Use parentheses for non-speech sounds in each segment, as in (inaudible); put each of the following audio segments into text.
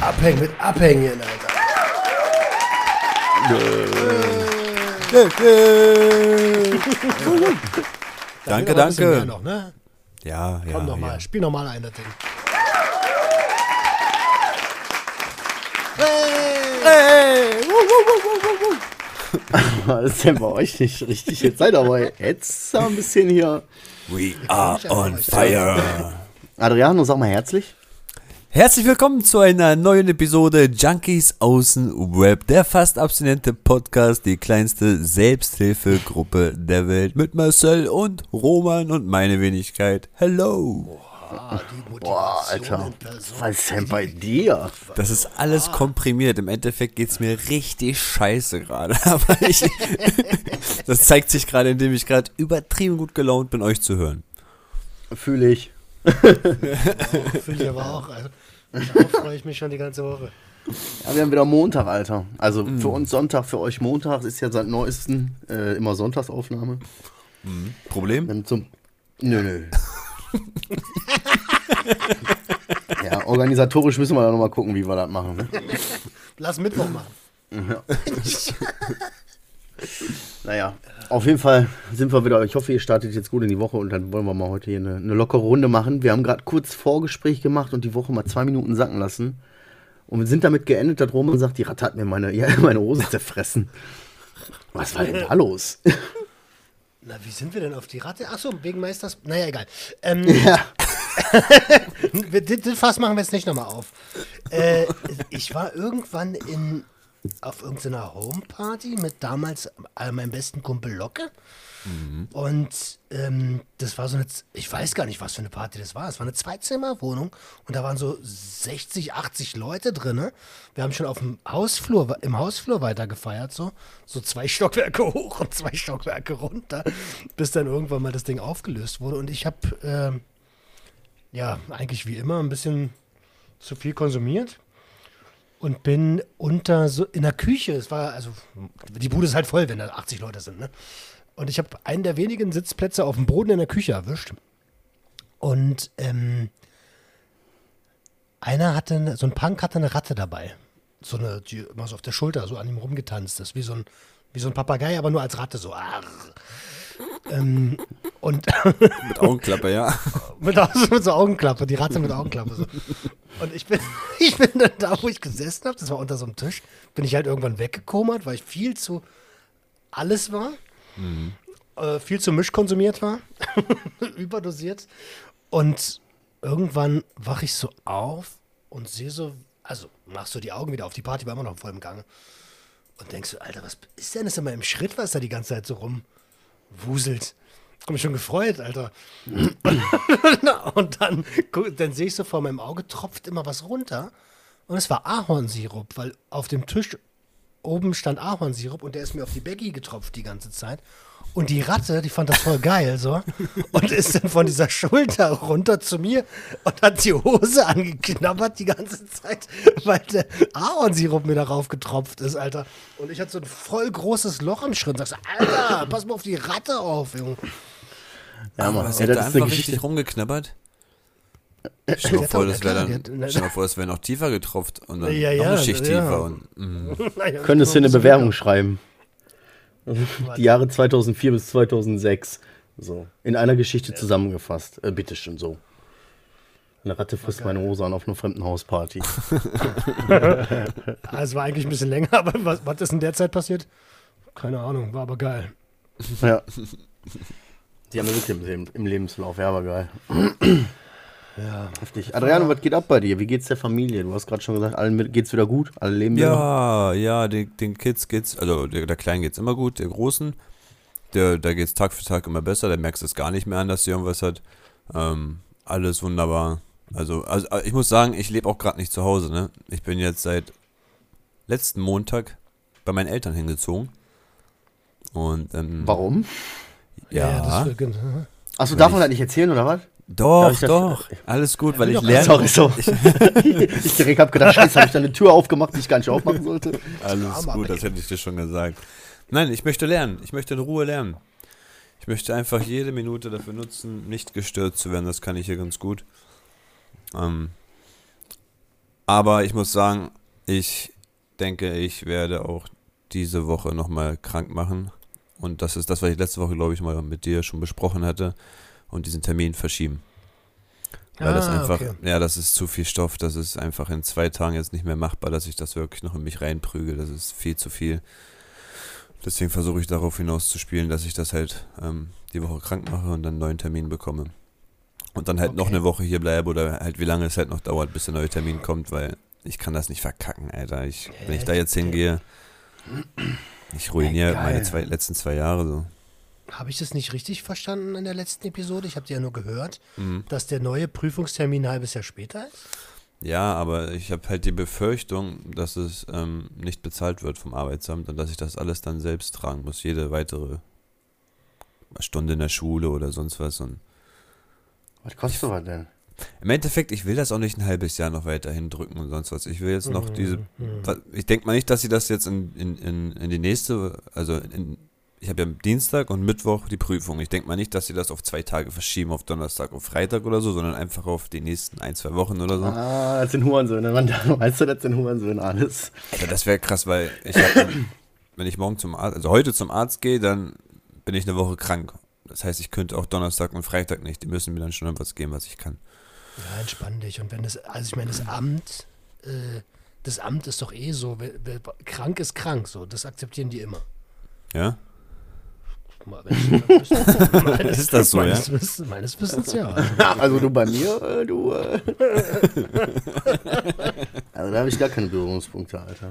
Abhängen mit Abhängen, Alter. Danke, danke. Noch, ne? Ja, ja. Komm noch mal, ja. spiel noch mal ein, das Ding. (laughs) Das ist denn bei euch nicht richtig. Jetzt seid aber jetzt ein bisschen hier. We are on fire. Adriano, sag mal herzlich. Herzlich willkommen zu einer neuen Episode Junkies Außen Web, der fast abstinente Podcast, die kleinste Selbsthilfegruppe der Welt mit Marcel und Roman und meine Wenigkeit. Hello. Ah, Boah, Alter. Was ist denn bei dir? Das ist alles komprimiert. Im Endeffekt geht's mir richtig scheiße gerade. (laughs) Aber ich, (laughs) das zeigt sich gerade, indem ich gerade übertrieben gut gelaunt bin, euch zu hören. Fühle ich. Fühle ich aber auch. Also, darauf freue ich mich schon die ganze Woche. Ja, wir haben wieder Montag, Alter. Also für uns Sonntag, für euch Montag ist ja seit neuesten äh, immer Sonntagsaufnahme. Problem? Dann zum. Nö, nö. (laughs) ja, organisatorisch müssen wir da nochmal gucken, wie wir das machen. Ne? Lass Mittwoch machen. (laughs) Naja, auf jeden Fall sind wir wieder. Ich hoffe, ihr startet jetzt gut in die Woche und dann wollen wir mal heute hier eine, eine lockere Runde machen. Wir haben gerade kurz Vorgespräch gemacht und die Woche mal zwei Minuten sacken lassen. Und wir sind damit geendet, dass Roman sagt, die Ratte hat mir meine, ja, (laughs) meine Hose zerfressen. Was war denn da los? Na, wie sind wir denn auf die Ratte? Achso, wegen Meisters. Naja, egal. Ähm, (laughs) ja, (laughs) das, Fass machen wir jetzt nicht nochmal auf. Äh, ich war irgendwann in, auf irgendeiner Homeparty mit damals meinem besten Kumpel Locke. Und ähm, das war so eine, ich weiß gar nicht, was für eine Party das war. Es war eine Zweizimmerwohnung und da waren so 60, 80 Leute drin. Wir haben schon auf dem Hausflur, im Hausflur weiter gefeiert, so, so zwei Stockwerke (laughs) hoch und zwei Stockwerke runter, bis dann irgendwann mal das Ding aufgelöst wurde. Und ich habe, ähm, ja, eigentlich wie immer ein bisschen zu viel konsumiert und bin unter so in der Küche. Es war also die Bude ist halt voll, wenn da 80 Leute sind, ne? Und ich habe einen der wenigen Sitzplätze auf dem Boden in der Küche erwischt. Und ähm, einer hatte, eine- so ein Punk hatte eine Ratte dabei. So eine, die immer so auf der Schulter so an ihm rumgetanzt ist, wie so ein, wie so ein Papagei, aber nur als Ratte so. Ähm, und (laughs) Mit Augenklappe, ja. (laughs) mit, mit so Augenklappe, die Ratte mit Augenklappe. So. Und ich bin, (laughs) ich bin dann da, wo ich gesessen habe, das war unter so einem Tisch, bin ich halt irgendwann weggekommert, weil ich viel zu alles war, äh, viel zu Misch konsumiert war, (laughs) überdosiert. Und irgendwann wache ich so auf und sehe so, also machst du die Augen wieder auf, die Party war immer noch im Gange. Und denkst du, Alter, was ist denn das immer im Schritt, was da die ganze Zeit so rumwuselt? Hab mich schon gefreut, Alter. (laughs) und dann, dann sehe ich so vor meinem Auge, tropft immer was runter. Und es war Ahornsirup, weil auf dem Tisch oben stand Ahornsirup und der ist mir auf die Becky getropft die ganze Zeit. Und die Ratte, die fand das voll geil, so. Und ist dann von dieser Schulter runter zu mir und hat die Hose angeknabbert die ganze Zeit, weil der Ahornsirup mir darauf getropft ist, Alter. Und ich hatte so ein voll großes Loch im Schritt. Sagst, Alter, pass mal auf die Ratte auf, Junge. ja, Mann. Hast ja du das da ist eine einfach Geschichte. richtig rumgeknabbert? Stell dir Ja, vor, ja, das wäre dann, stell vor, das wäre noch tiefer getropft und dann Ja, noch ja, eine Schicht ja. tiefer. Und, mm. (laughs) Naja, Könntest du eine Bewerbung schreiben? Die Jahre 2004 bis 2006. So. In einer Geschichte zusammengefasst. Äh, bitteschön, so. Eine Ratte frisst meine Hose an auf einer fremden Hausparty. (laughs) Ah, Es war eigentlich ein bisschen länger, aber was, was ist in der Zeit passiert? Keine Ahnung, war aber geil. ja. Die haben wir wirklich im, im Lebenslauf. Ja, aber geil. Ja. Heftig. Adriano, was geht ab bei dir? Wie geht's der Familie? Du hast gerade schon gesagt, allen geht's wieder gut? Alle leben wieder? Ja, ja, den, den Kids geht's, also der, der Kleinen geht's immer gut, der Großen, der, da geht's Tag für Tag immer besser, der merkst es gar nicht mehr an, dass sie irgendwas hat. Ähm, alles wunderbar. Also, also ich muss sagen, ich lebe auch gerade nicht zu Hause, ne? Ich bin jetzt seit letzten Montag bei meinen Eltern hingezogen. Und ähm, Warum? Ja, das wird, gen- Achso, darf man das nicht erzählen, oder was? Doch, ich doch. Alles gut, weil ich lerne. Sorry, so. (laughs) ich direkt hab gedacht, scheiße, habe ich da eine Tür aufgemacht, die ich gar nicht aufmachen sollte. Alles gut, das hätte ich dir schon gesagt. Nein, ich möchte lernen. Ich möchte in Ruhe lernen. Ich möchte einfach jede Minute dafür nutzen, nicht gestört zu werden. Das kann ich hier ganz gut. Ähm, aber ich muss sagen, ich denke, ich werde auch diese Woche nochmal krank machen. Und das ist das, was ich letzte Woche, glaube ich, mal mit dir schon besprochen hatte. Und diesen Termin verschieben. Weil das Ah, einfach, okay. ja, das ist zu viel Stoff. Das ist einfach in zwei Tagen jetzt nicht mehr machbar, dass ich das wirklich noch in mich reinprüge. Das ist viel zu viel. Deswegen versuche ich darauf hinaus zu spielen, dass ich das halt ähm, die Woche krank mache und dann einen neuen Termin bekomme. Und dann halt noch Okay. eine Woche hier bleibe oder halt wie lange es halt noch dauert, bis der neue Termin kommt, weil ich kann das nicht verkacken, Alter. Ich, wenn ich da jetzt hingehe, ich ruiniere meine zwei, letzten zwei Jahre so. Habe ich das nicht richtig verstanden in der letzten Episode? Ich habe dir ja nur gehört, Mhm. dass der neue Prüfungstermin ein halbes Jahr später ist. Ja, aber ich habe halt die Befürchtung, dass es ähm, nicht bezahlt wird vom Arbeitsamt und dass ich das alles dann selbst tragen muss, jede weitere Stunde in der Schule oder sonst was. Und Was kostet sowas denn? im Endeffekt, ich will das auch nicht ein halbes Jahr noch weiterhin drücken und sonst was. Ich will jetzt noch diese. Mhm. Ich denke mal nicht, dass sie das jetzt in, in, in, in die nächste, also in, ich habe ja Dienstag und Mittwoch die Prüfung. Ich denke mal nicht, dass sie das auf zwei Tage verschieben, auf Donnerstag, auf Freitag oder so, sondern einfach auf die nächsten ein, zwei Wochen oder so. Ah, das sind Hurensöhne. Man, (laughs) weißt du, das sind Hurensöhne alles. Alter, das wäre krass, weil ich hab, wenn ich morgen zum Arzt, also heute zum Arzt gehe, dann bin ich eine Woche krank. Das heißt, ich könnte auch Donnerstag und Freitag nicht. Die müssen mir dann schon etwas geben, was ich kann. Ja, entspann dich. Und wenn das, also ich meine, das Amt, äh, das Amt ist doch eh so, wer, wer, krank ist krank, so, das akzeptieren die immer. Ja? Mal, wenn ich- (laughs) meines, Ist das so, ja? meines, Wissens, meines Wissens ja. (laughs) Also du bei mir, äh, du. Äh. (laughs) also da habe ich gar keine Berührungspunkte, Alter.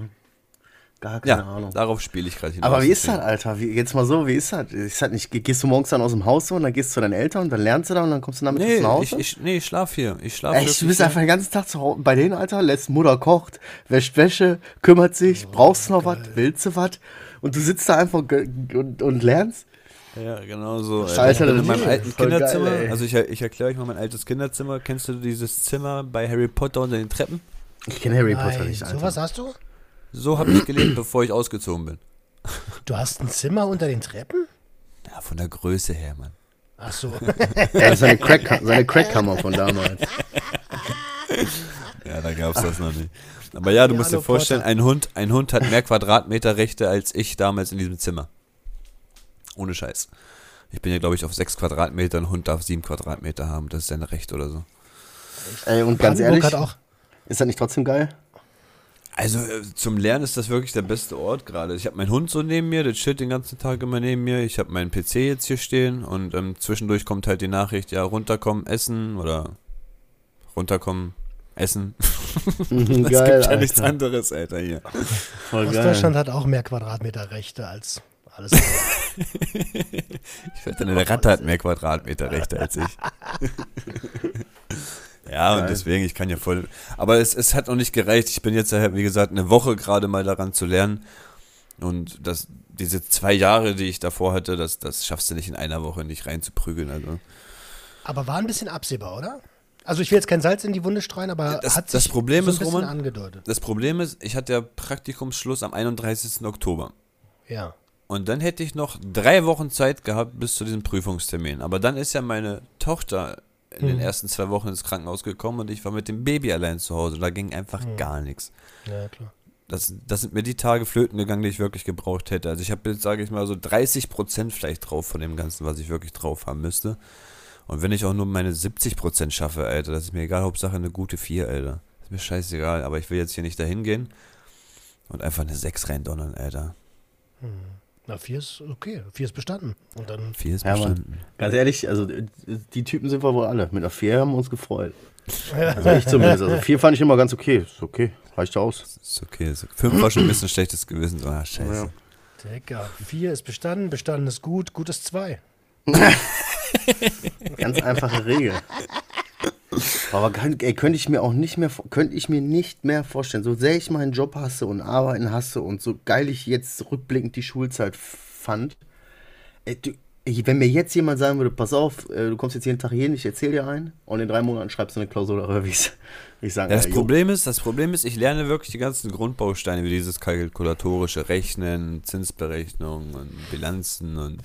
Gar keine Ja, Ahnung. darauf spiele ich gerade hinaus. Aber wie ist das. Alter? Wie, jetzt mal so, wie ist das? Ist das nicht, gehst du morgens dann aus dem Haus so und dann gehst du zu deinen Eltern und dann lernst du da und dann kommst du damit Nee, nach Hause? ich, ich, nee, ich schlaf hier. Ich schlafe Echt, du bist einfach den ganzen Tag zu Hause bei denen, Alter, lässt Mutter kocht, wäscht Wäsche, kümmert sich, brauchst du noch was, willst du was? Und du sitzt da einfach und, und lernst? Ja, genau so. Scheiße, in meinem alten voll geil, Kinderzimmer. ey. also ich, ich erkläre euch mal mein altes Kinderzimmer. Kennst du dieses Zimmer bei Harry Potter unter den Treppen? Ich kenne Harry Potter Nein, nicht, Alter. sowas hast du? So habe ich gelebt, (clears throat) bevor ich ausgezogen bin. Du hast ein Zimmer unter den Treppen? Ja, von der Größe her, Mann. Ach so. (laughs) Ja, das ist seine, Crack, seine Crackkammer von damals. Ja, da gab's das noch nicht. Aber ja, du Ja, musst dir vorstellen, Potter. ein Hund, ein Hund hat mehr Quadratmeter Rechte als ich damals in diesem Zimmer. Ohne Scheiß. Ich bin ja, glaube ich, auf sechs Quadratmeter, ein Hund darf sieben Quadratmeter haben. Das ist sein Recht oder so. Ey, und ganz ehrlich, hat auch. ist das nicht trotzdem geil? Also äh, zum Lernen ist das wirklich der beste Ort gerade. Ich habe meinen Hund so neben mir, der chillt den ganzen Tag immer neben mir. Ich habe meinen PC jetzt hier stehen und ähm, zwischendurch kommt halt die Nachricht, ja, runterkommen, essen oder runterkommen, essen. (laughs) Es geil, gibt ja nichts Alter. anderes, Alter, hier. Voll Ostdeutschland hat auch mehr Quadratmeter Rechte als alles. (laughs) Ich wette, eine Ratte hat mehr Quadratmeter Rechte als ich. (laughs) ja, und deswegen, ich kann ja voll. Aber es, es hat noch nicht gereicht. Ich bin jetzt, wie gesagt, eine Woche gerade mal daran zu lernen. Und das, diese zwei Jahre, die ich davor hatte, das, das schaffst du nicht in einer Woche nicht reinzuprügeln. Also. Aber war ein bisschen absehbar, oder? Also ich will jetzt kein Salz in die Wunde streuen, aber Das- hat das sich Problem so ein ist, Roman- angedeutet. Das Problem ist, ich hatte ja Praktikumsschluss am 31. Oktober. Ja. Und dann hätte ich noch drei Wochen Zeit gehabt bis zu diesem Prüfungstermin. Aber dann ist ja meine Tochter in den ersten zwei Wochen ins Krankenhaus gekommen und ich war mit dem Baby allein zu Hause. Da ging einfach gar nichts. Ja, klar. Das, das sind mir die Tage flöten gegangen, die ich wirklich gebraucht hätte. Also ich habe jetzt, sage ich mal, so 30 Prozent vielleicht drauf von dem Ganzen, was ich wirklich drauf haben müsste. Und wenn ich auch nur meine 70 Prozent schaffe, Alter, das ist mir egal, Hauptsache eine gute 4, Alter. Ist mir scheißegal, aber ich will jetzt hier nicht dahin gehen und einfach eine 6 reindonnern, Alter. Na, vier ist okay. Vier ist bestanden. Und dann 4 ist Ja, Mann. bestanden. Ganz ehrlich, also die Typen sind wir wohl alle. Mit einer 4 haben wir uns gefreut. Also ich zumindest. Also 4 fand ich immer ganz okay. Ist okay. Reicht aus. Ist okay. Ist okay. Fünf war schon ein bisschen schlechtes Gewissen. So, ah, scheiße. Ja. Digga, vier ist bestanden, bestanden ist gut, gut ist zwei. (laughs) Ganz einfache Regel. Aber kann, ey, könnte ich mir auch nicht mehr, könnte ich mir nicht mehr vorstellen. So sehr ich meinen Job hasse und arbeiten hasse und so geil ich jetzt rückblickend die Schulzeit fand. Ey, du, ey, wenn mir jetzt jemand sagen würde, pass auf, äh, du kommst jetzt jeden Tag hin, ich erzähl dir einen und in drei Monaten schreibst du eine Klausur darüber, wie ich, sagen Ja, das ey, jo. Problem ist, das Problem ist, ich lerne wirklich die ganzen Grundbausteine, wie dieses kalkulatorische Rechnen, Zinsberechnung und Bilanzen und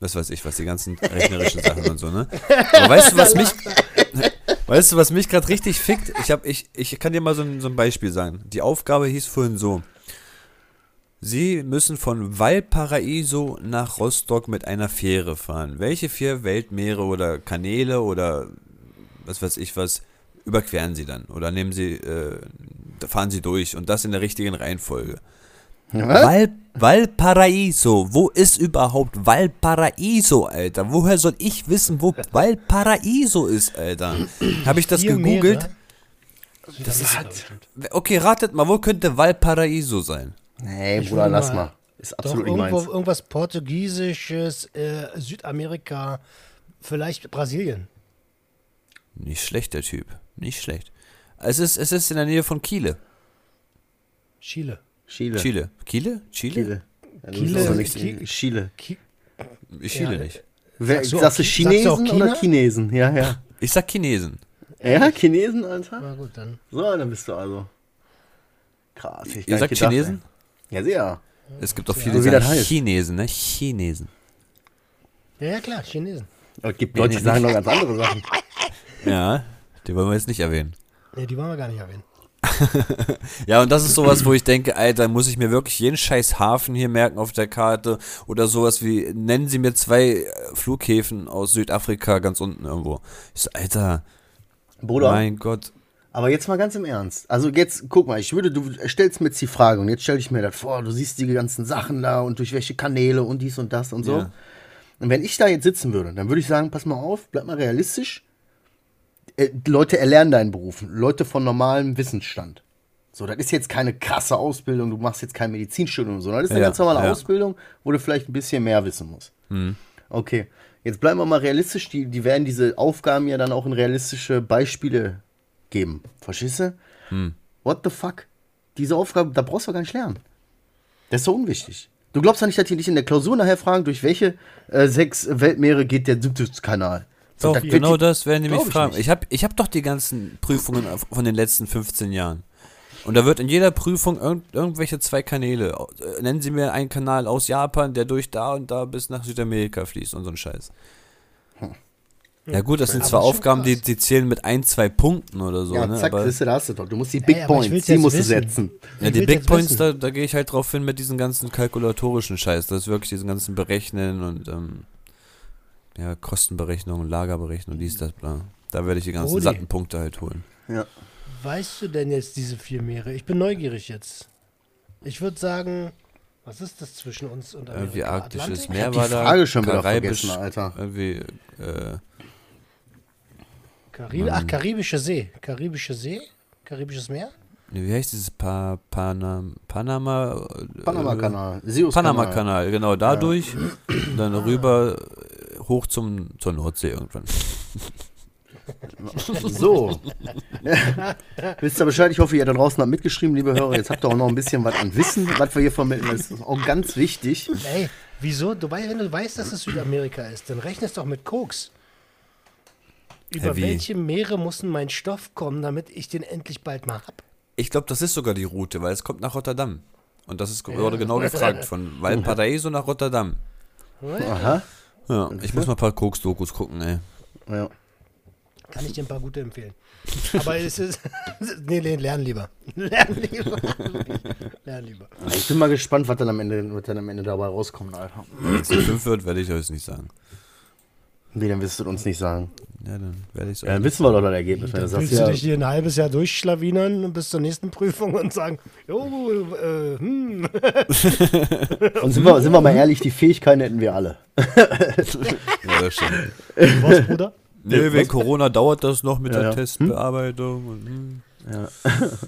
was weiß ich, was die ganzen rechnerischen Sachen und so, ne? (laughs) Aber weißt du, was mich, (laughs) (laughs) weißt du, was mich gerade richtig fickt? Ich hab, ich, ich kann dir mal so ein, so ein Beispiel sagen. Die Aufgabe hieß vorhin so. Sie müssen von Valparaiso nach Rostock mit einer Fähre fahren. Welche vier Weltmeere oder Kanäle oder was weiß ich was überqueren Sie dann? Oder nehmen Sie, äh, fahren Sie durch und das in der richtigen Reihenfolge. Val Valparaiso, wo ist überhaupt Valparaiso, Alter? Woher soll ich wissen, wo (laughs) Valparaiso ist, Alter? Habe ich das gegoogelt? Meere. Das ist Okay, ratet mal, wo könnte Valparaiso sein? Nee, Ich Bruder, lass mal-. Ist Doch absolut nicht irgendwo, meins. irgendwas Portugiesisches, äh, Südamerika, vielleicht Brasilien. Nicht schlecht, der Typ. Nicht schlecht. Es ist, es ist in der Nähe von Kiele. Chile. Chile. Chile. Chile? Chile. Ja, Chile- Chile. Ki Ich Chile Ja, nicht. Wer, Sagst du sagst du Chinesen oder? Chinesen? Ja, ja. Ich sag Chinesen. Ja, Chinesen, Alter? Na gut, dann. So, dann bist du also. Krass. ich Ihr sagt gedacht, Chinesen? ey. Ja, sehr. Es gibt auch viele, die sagen. Chinesen, ne? Chinesen. Ja, ja, klar, Chinesen. Aber es gibt Leute, die sagen noch ganz andere Sachen. (laughs) Ja, die wollen wir jetzt nicht erwähnen. Nee, die wollen wir gar nicht erwähnen. (laughs) Ja, und das ist sowas, wo ich denke, Alter, muss ich mir wirklich jeden scheiß Hafen hier merken auf der Karte oder sowas wie, nennen Sie mir zwei äh, Flughäfen aus Südafrika ganz unten irgendwo. Ich so, Alter, Bruder, mein Gott. aber jetzt mal ganz im Ernst. Also jetzt, guck mal, ich würde, du stellst mir jetzt die Frage und jetzt stell ich mir das vor, du siehst die ganzen Sachen da und durch welche Kanäle und dies und das und so. Ja. Und wenn ich da jetzt sitzen würde, dann würde ich sagen, pass mal auf, bleib mal realistisch. Äh, Leute erlernen deinen Beruf. Leute von normalem Wissensstand. So, das ist jetzt keine krasse Ausbildung, du machst jetzt kein Medizinstudium, sondern das ist eine Ja, ganz normale ja. Ausbildung, wo du vielleicht ein bisschen mehr wissen musst. Okay, jetzt bleiben wir mal realistisch, die, die werden diese Aufgaben ja dann auch in realistische Beispiele geben. Verstehst du? What the fuck? Diese Aufgabe, da brauchst du gar nicht lernen. Das ist so unwichtig. Du glaubst doch nicht, dass die dich in der Klausur nachher fragen, durch welche äh, sechs Weltmeere geht der Suezkanal? Doch, wird genau das werden die mich ich fragen. nicht. Ich habe ich hab doch die ganzen Prüfungen von den letzten 15 Jahren. Und da wird in jeder Prüfung irgend, irgendwelche zwei Kanäle. Äh, nennen Sie mir einen Kanal aus Japan, der durch da und da bis nach Südamerika fließt und so ein Scheiß. Ja gut, das sind Aber zwar Aufgaben, die, die zählen mit ein, zwei Punkten oder so, Ja, ne? zack, aber siehst du, da hast du doch. Du musst die Big Ey, ich Points, die musst du setzen. ja, Ich die Big Points, wissen. da, da gehe ich halt drauf hin mit diesem ganzen kalkulatorischen Scheiß. Das ist wirklich diesen ganzen Berechnen und ähm, ja, Kostenberechnung, Lagerberechnung, dies, das, bla. Da werde ich die ganzen Rudi. satten Punkte halt holen. Ja. Weißt du denn jetzt diese vier Meere? Ich bin neugierig jetzt. Ich würde sagen, was ist das zwischen uns und Amerika? Irgendwie arktisches Atlantik? Meer war da. Frage schon wieder Karibisch, vergessen, Alter. Irgendwie, äh, Karib Ach, Karibische See. Karibische See? Karibisches Meer? nee, wie heißt dieses pa Panam Panama? äh, Panama-Kanal. Panama-Kanal, genau, dadurch. Dann rüber hoch zum, zur Nordsee irgendwann. (laughs) So. (laughs) Wisst ihr Bescheid? Ich hoffe, ihr da draußen habt mitgeschrieben, liebe Hörer. Jetzt habt ihr auch noch ein bisschen was an Wissen, was wir hier vermitteln. Das ist auch ganz wichtig. Ey, wieso? Du weißt, wenn du weißt, dass es Südamerika ist, dann rechnest doch mit Koks. Über wie? welche Meere muss denn mein Stoff kommen, damit ich den endlich bald mal hab? Ich glaube, das ist sogar die Route, weil es kommt nach Rotterdam. Und das ist wurde genau gefragt, von Valparaiso nach Rotterdam. Aha. Ja, ich muss mal ein paar Koks-Dokus gucken, ey. Ja. Kann ich dir ein paar gute empfehlen. Aber es ist. (laughs) nee, nee, lern lieber. (laughs) Lern lieber. lern lieber. Ich bin mal gespannt, was dann am Ende, was dann am Ende dabei rauskommt, Alter. Wenn es 5 wird, werde ich euch nicht sagen. Wie, dann wirst du uns nicht sagen. Ja, dann werde ich es Ja, dann wissen wir doch das Ergebnis. Wenn du Dann sagst, willst du ja, dich hier ein halbes Jahr durchschlawinern bis zur nächsten Prüfung und sagen, jo, äh, hm. (laughs) und sind wir, sind wir mal ehrlich, die Fähigkeiten hätten wir alle. (laughs) Ja, das stimmt. Was, Bruder? Nee, wegen Corona dauert das noch mit Ja, der ja. Testbearbeitung. Und, hm. (laughs)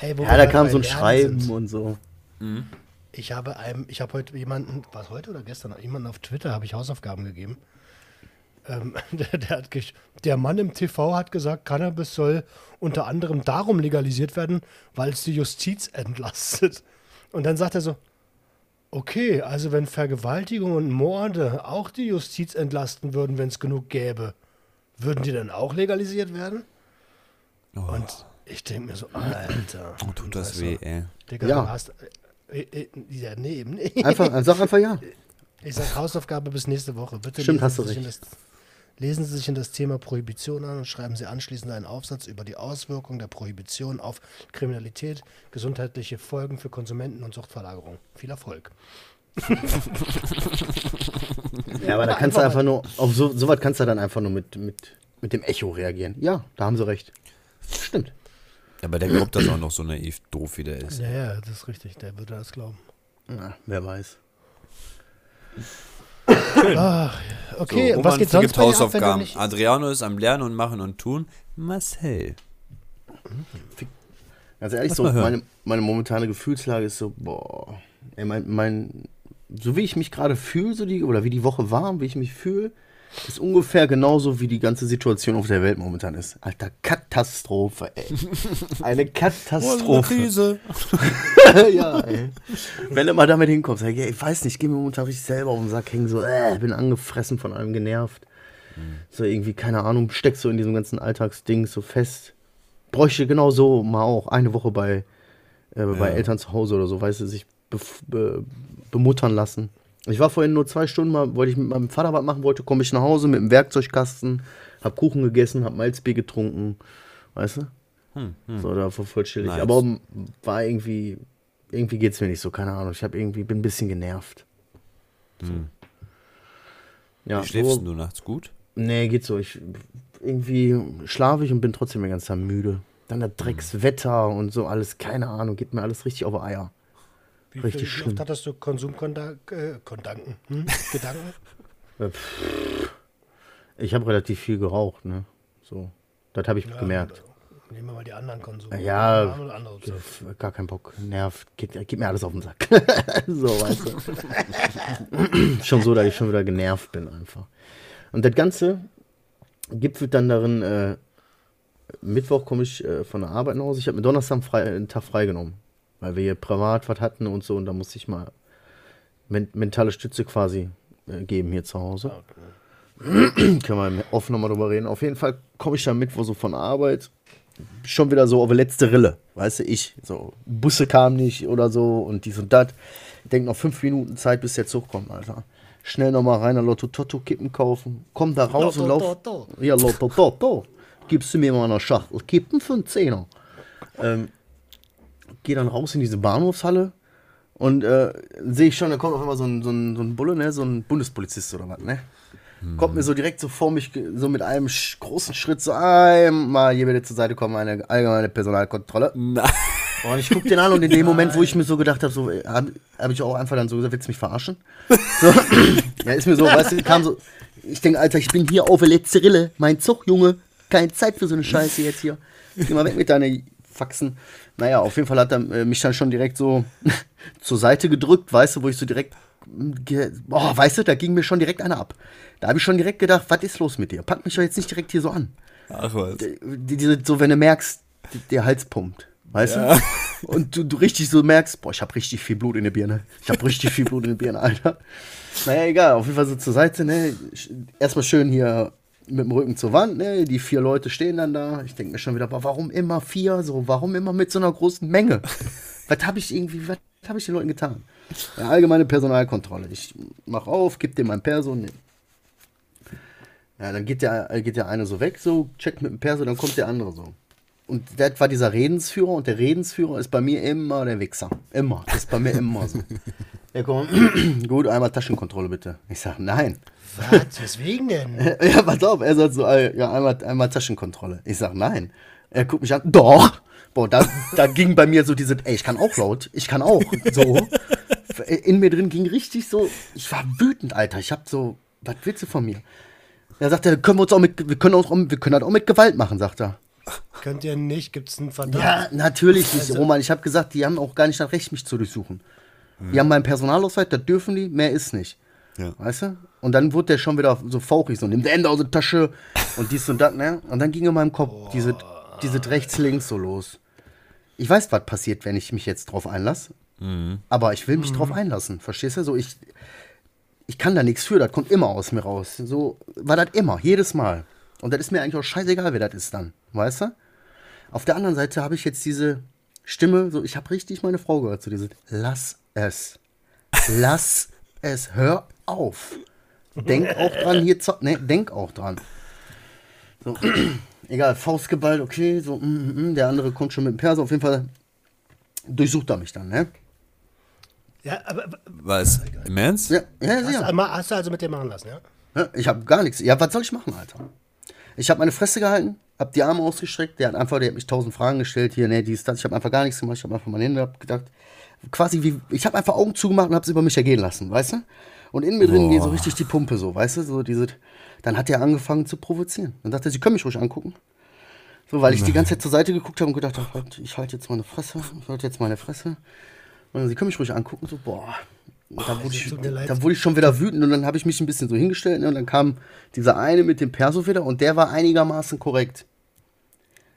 Ey, wo Ja, da gerade kam so ein Lernen Schreiben sind. und so. Ich habe einem, ich habe heute jemanden, was heute oder gestern, jemanden auf Twitter habe ich Hausaufgaben gegeben. Ähm, (laughs) der, der, der Mann im TV hat gesagt, Cannabis soll unter anderem darum legalisiert werden, weil es die Justiz entlastet. Und dann sagt er so, okay, also wenn Vergewaltigung und Morde auch die Justiz entlasten würden, wenn es genug gäbe, würden die dann auch legalisiert werden? Und ich denke mir so, Alter. (clears throat) Oh, tut das weh, ey. Digga, Ja. du hast. Äh, äh, ja, nee, eben nicht. Einfach, (laughs) sag einfach ja. Ich sage Hausaufgabe bis nächste Woche. Bitte Stimmt, lesen hast du recht. Lesen Sie sich in das Thema Prohibition an und schreiben Sie anschließend einen Aufsatz über die Auswirkungen der Prohibition auf Kriminalität, gesundheitliche Folgen für Konsumenten und Suchtverlagerung. Viel Erfolg. Ja, aber da kannst du einfach nur, auf so, so was kannst du dann einfach nur mit, mit, mit dem Echo reagieren. Ja, da haben sie recht. Stimmt. Aber der glaubt das auch noch so naiv doof, wie der ist. Ja, ja, das ist richtig. Der würde das glauben. Ja, wer weiß. Ach, okay, so, was geht sonst ab, du Hausaufgaben. nicht... Adriano ist am Lernen und Machen und Tun. Marcel. Ganz ehrlich, Lass so meine, meine momentane Gefühlslage ist so, boah, ey, mein, mein, so wie ich mich gerade fühle, so die, oder wie die Woche war und wie ich mich fühle, ist ungefähr genauso, wie die ganze Situation auf der Welt momentan ist. Alter, Katastrophe, ey. (laughs) Eine Katastrophe. Krise. (laughs) ja, ey. Wenn du mal damit hinkommst, ey, ich weiß nicht, ich gehe mir momentan richtig selber auf den Sack hängen, so, äh, bin angefressen von allem genervt. So irgendwie, keine Ahnung, steckst so in diesem ganzen Alltagsding so fest. Bräuchte genau so mal auch eine Woche bei, äh, bei Ja. Eltern zu Hause oder so, weißt du, sich bef- be bemuttern lassen. Ich war vorhin nur zwei Stunden mal, wollte ich mit meinem Vater was machen wollte, komme ich nach Hause mit dem Werkzeugkasten, hab Kuchen gegessen, hab Malzbier getrunken, weißt du? So, da war voll chillig. Nice. Aber war irgendwie, irgendwie geht's mir nicht so, keine Ahnung. Ich habe irgendwie, bin ein bisschen genervt. So. Ja, Wie schläfst wo- du nachts gut? Nee, geht so. Ich irgendwie schlafe ich und bin trotzdem die ganze Zeit müde. Dann das Dreckswetter und so alles, keine Ahnung, geht mir alles richtig auf Eier. Wie, richtig wie schlimm. oft hattest du Konsumkondanken? Äh, hm? (laughs) Gedanken? Ich habe relativ viel geraucht, ne? So. Das habe ich Ja, gemerkt. Nehmen wir mal die anderen Konsum. Ja, Andere- Gar kein Bock. Nervt. Geht, geht mir alles auf den Sack. (laughs) so, weißt du. (laughs) schon so, dass ich schon wieder genervt bin einfach. Und das Ganze gipfelt dann darin, äh, Mittwoch komme ich äh, von der Arbeit nach Hause. Ich habe mir Donnerstag frei, einen Tag freigenommen. Weil wir hier privat was hatten und so. Und da musste ich mal men mentale Stütze quasi äh, geben hier zu Hause. (clears throat) Können wir offen nochmal drüber reden. Auf jeden Fall komme ich dann Mittwoch so von der Arbeit schon wieder so auf die letzte Rille, weißt du, ich. So, Busse kamen nicht oder so und dies und das. Ich denke noch fünf Minuten Zeit, bis der Zug kommt, Alter. Schnell nochmal rein, Lotto Totto Kippen kaufen. Komm da raus und lauf. Lotto, Ja, Lotto Totto. Gibst du mir mal eine Schachtel Kippen für einen Zehner. Ähm, geh dann raus in diese Bahnhofshalle und äh, sehe ich schon, da kommt auf einmal so ein, so, ein, so ein Bulle, ne? so ein Bundespolizist oder was, ne? Kommt mir so direkt so vor mich, so mit einem großen Schritt so einmal hier bitte zur Seite kommen, eine allgemeine Personalkontrolle. Na, Und ich guck den an und in dem Moment, wo ich mir so gedacht habe, so, habe hab ich auch einfach dann so gesagt, willst du mich verarschen? So, ja, ist mir so, weißt du, kam so, ich denke, Alter, ich bin hier auf der letzte Rille, mein Zug, Junge, keine Zeit für so eine Scheiße jetzt hier. Geh mal weg mit deinen Faxen. Naja, auf jeden Fall hat er äh, mich dann schon direkt so (laughs) zur Seite gedrückt, weißt du, wo ich so direkt, ge- boah, weißt du, da ging mir schon direkt einer ab. Da habe ich schon direkt gedacht, was ist los mit dir? Pack mich doch jetzt nicht direkt hier so an ach was. so wenn du merkst, der Hals pumpt, weißt du? (laughs) Und du, du richtig so merkst, boah, ich habe richtig viel Blut in der Birne. Ich habe richtig viel Blut in der Birne, Alter. Naja, egal, auf jeden Fall so zur Seite, ne? Erstmal schön hier mit dem Rücken zur Wand, ne? Die vier Leute stehen dann da. Ich denke mir schon wieder, boah, warum immer vier? So, warum immer mit so einer großen Menge? (laughs) was habe ich irgendwie, was habe ich den Leuten getan? Ja, allgemeine Personalkontrolle. Ich mach auf, gib dem mein Perso, ne, ja, dann geht der, geht der eine so weg, so, checkt mit dem Perso, dann kommt der andere so. Und das war dieser Redensführer und der Redensführer ist bei mir immer der Wichser. Immer. Das ist bei mir immer so. (laughs) Der kommt, (clears throat) gut, einmal Taschenkontrolle bitte. Ich sag, nein. Was? Weswegen denn? (laughs) Ja, pass auf, er sagt so, äh, ja, einmal, einmal Taschenkontrolle. Ich sag, nein. Er guckt mich an, doch. Boah, da, da ging bei mir so diese, ey, ich kann auch laut, ich kann auch. So. In mir drin ging richtig so, ich war wütend, Alter. Ich hab so, was willst du von mir? Er sagt, er, können wir uns auch mit, wir können auch, wir können das auch mit Gewalt machen, sagt er. Könnt ihr nicht? Gibt es einen Verdacht? Ja, natürlich nicht, Also- Roman. Ich habe gesagt, die haben auch gar nicht das Recht, mich zu durchsuchen. Die haben meinen Personalausweis, das dürfen die, mehr ist nicht. Ja. Weißt du? Und dann wurde der schon wieder so fauchig, so nimmt der Ende aus der Tasche und dies und das, ne? Und dann ging in meinem Kopf diese, diese rechts-links so los. Ich weiß, was passiert, wenn ich mich jetzt drauf einlasse. Aber ich will mich drauf einlassen, verstehst du? So, ich, ich kann da nichts für, das kommt immer aus mir raus. So war das immer, jedes Mal. Und das ist mir eigentlich auch scheißegal, wer das ist dann, weißt du? Auf der anderen Seite habe ich jetzt diese Stimme, so ich habe richtig meine Frau gehört, so diese Lass es. Lass es. Hör auf. Denk auch dran, hier zu. Ne, denk auch dran. So. (clears throat) Egal, Faustgeballt, okay, so, mm, mm, mm, der andere kommt schon mit dem Perser. Auf jeden Fall durchsucht er mich dann, ne? Ja, aber Was? Im Ernst? Ja, ja, hast, ja. hast du also mit dem machen lassen, ja? Ja, Ich habe gar nichts. Ja, was soll ich machen, Alter? Ich habe meine Fresse gehalten, habe die Arme ausgestreckt. Der hat einfach, der hat mich tausend Fragen gestellt. Hier, ne, dies, das. Ich habe einfach gar nichts gemacht. Ich habe einfach meine Hände abgedacht. Quasi wie, ich habe einfach Augen zugemacht und habe es über mich ergehen lassen, weißt du? Und in mir drin geht so richtig die Pumpe, so, weißt du? So diese, dann hat er angefangen zu provozieren. Dann dachte er, Sie können mich ruhig angucken. So, weil ich die ganze Zeit zur Seite geguckt habe und gedacht habe, halt, ich halte jetzt meine Fresse, ich halte jetzt meine Fresse. Und dann, Sie können mich ruhig angucken, so, boah. Und da, wurde ich, da wurde ich schon wieder wütend und dann habe ich mich ein bisschen so hingestellt ne, und dann kam dieser eine mit dem Perso wieder und der war einigermaßen korrekt.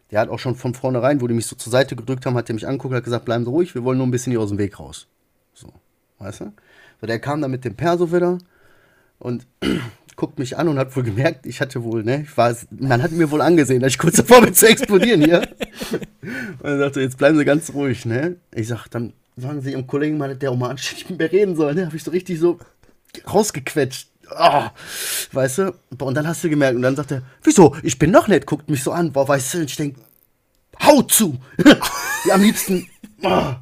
Der hat auch schon von vornherein, wo die mich so zur Seite gedrückt haben, hat der mich angeguckt und hat gesagt, bleiben Sie ruhig, wir wollen nur ein bisschen hier aus dem Weg raus. So, weißt du? So, der kam dann mit dem Perso wieder und (clears throat) guckt mich an und hat wohl gemerkt, ich hatte wohl, ne, ich war, man hat mir wohl angesehen, dass ich kurz davor bin zu explodieren hier. (laughs) Und er sagte, jetzt bleiben Sie ganz ruhig, ne? Ich sag, dann sagen Sie Ihrem Kollegen mal, der auch mal anständig mit mir reden soll, ne? Hab ich so richtig so rausgequetscht. Ah, weißt du? Und dann hast du gemerkt, und dann sagt er, wieso? Ich bin noch nett, guckt mich so an, boah, weißt du, und ich denk, hau zu! (laughs) ja, am liebsten, ah.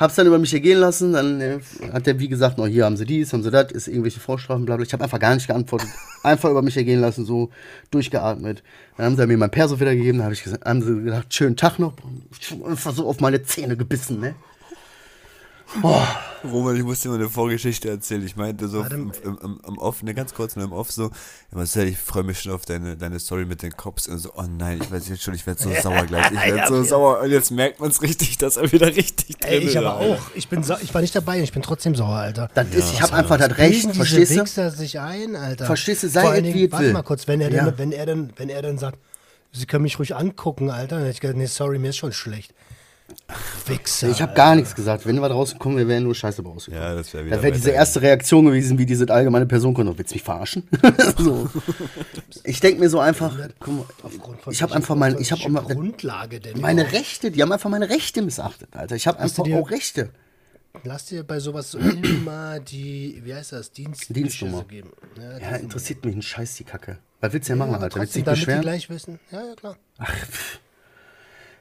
Hab's dann über mich ergehen lassen, dann äh, hat er, wie gesagt, noch hier haben sie dies, haben sie das, ist irgendwelche Vorstrafen, bla bla. Ich habe einfach gar nicht geantwortet. Einfach über mich ergehen lassen, so durchgeatmet. Dann haben sie mir mein Perso wieder gegeben, dann habe ich gesagt, haben sie gesagt, schönen Tag noch. Hab einfach so auf meine Zähne gebissen, ne? Roman, ich muss dir mal eine Vorgeschichte erzählen. Ich meinte so im, im, im, im Off, ne, ganz kurz nur im Off so, ja, Marcel, ich freue mich schon auf deine, deine Story mit den Cops. Und so, oh nein, ich weiß jetzt schon, ich werde so (laughs) sauer gleich. Ich werde Ja, so ja. sauer. Und jetzt merkt man es richtig, dass er wieder richtig Ey, drin ich ist, aber Alter. auch. Ich, bin ich war nicht dabei und ich bin trotzdem sauer, Alter. Das ist, ich habe einfach das Recht, verstehst du? Wichser sich ein, Alter. Verstehst du, sei es, wie warte will. mal kurz, wenn er, Ja. dann, wenn, er dann, wenn er dann sagt, Sie können mich ruhig angucken, Alter, dann hätte ich gesagt, nee, sorry, mir ist schon schlecht. Wichser. Ich habe gar nichts gesagt. Wenn wir draußen kommen, wir wären nur Scheiße rausgekommen. Ja, das wäre wieder. Das wäre diese erste Reaktion gewesen, wie diese allgemeine Person kommt. Willst du mich verarschen? (laughs) so. Ich denke mir so einfach, guck mal, Aufgrund von ich habe einfach mein, ich habe mal, Grundlage denn meine? Rechte, die haben einfach meine Rechte missachtet, Alter. Ich habe einfach dir- auch Rechte. Lass dir bei sowas so immer (clears throat) die, wie heißt das, Dienst Dienstnummer. geben. Ja, Ja, interessiert mich ein Scheiß, die Kacke. Was willst du denn machen, aber Alter? Willst du dich damit die beschweren? gleich wissen. Ja, ja, klar.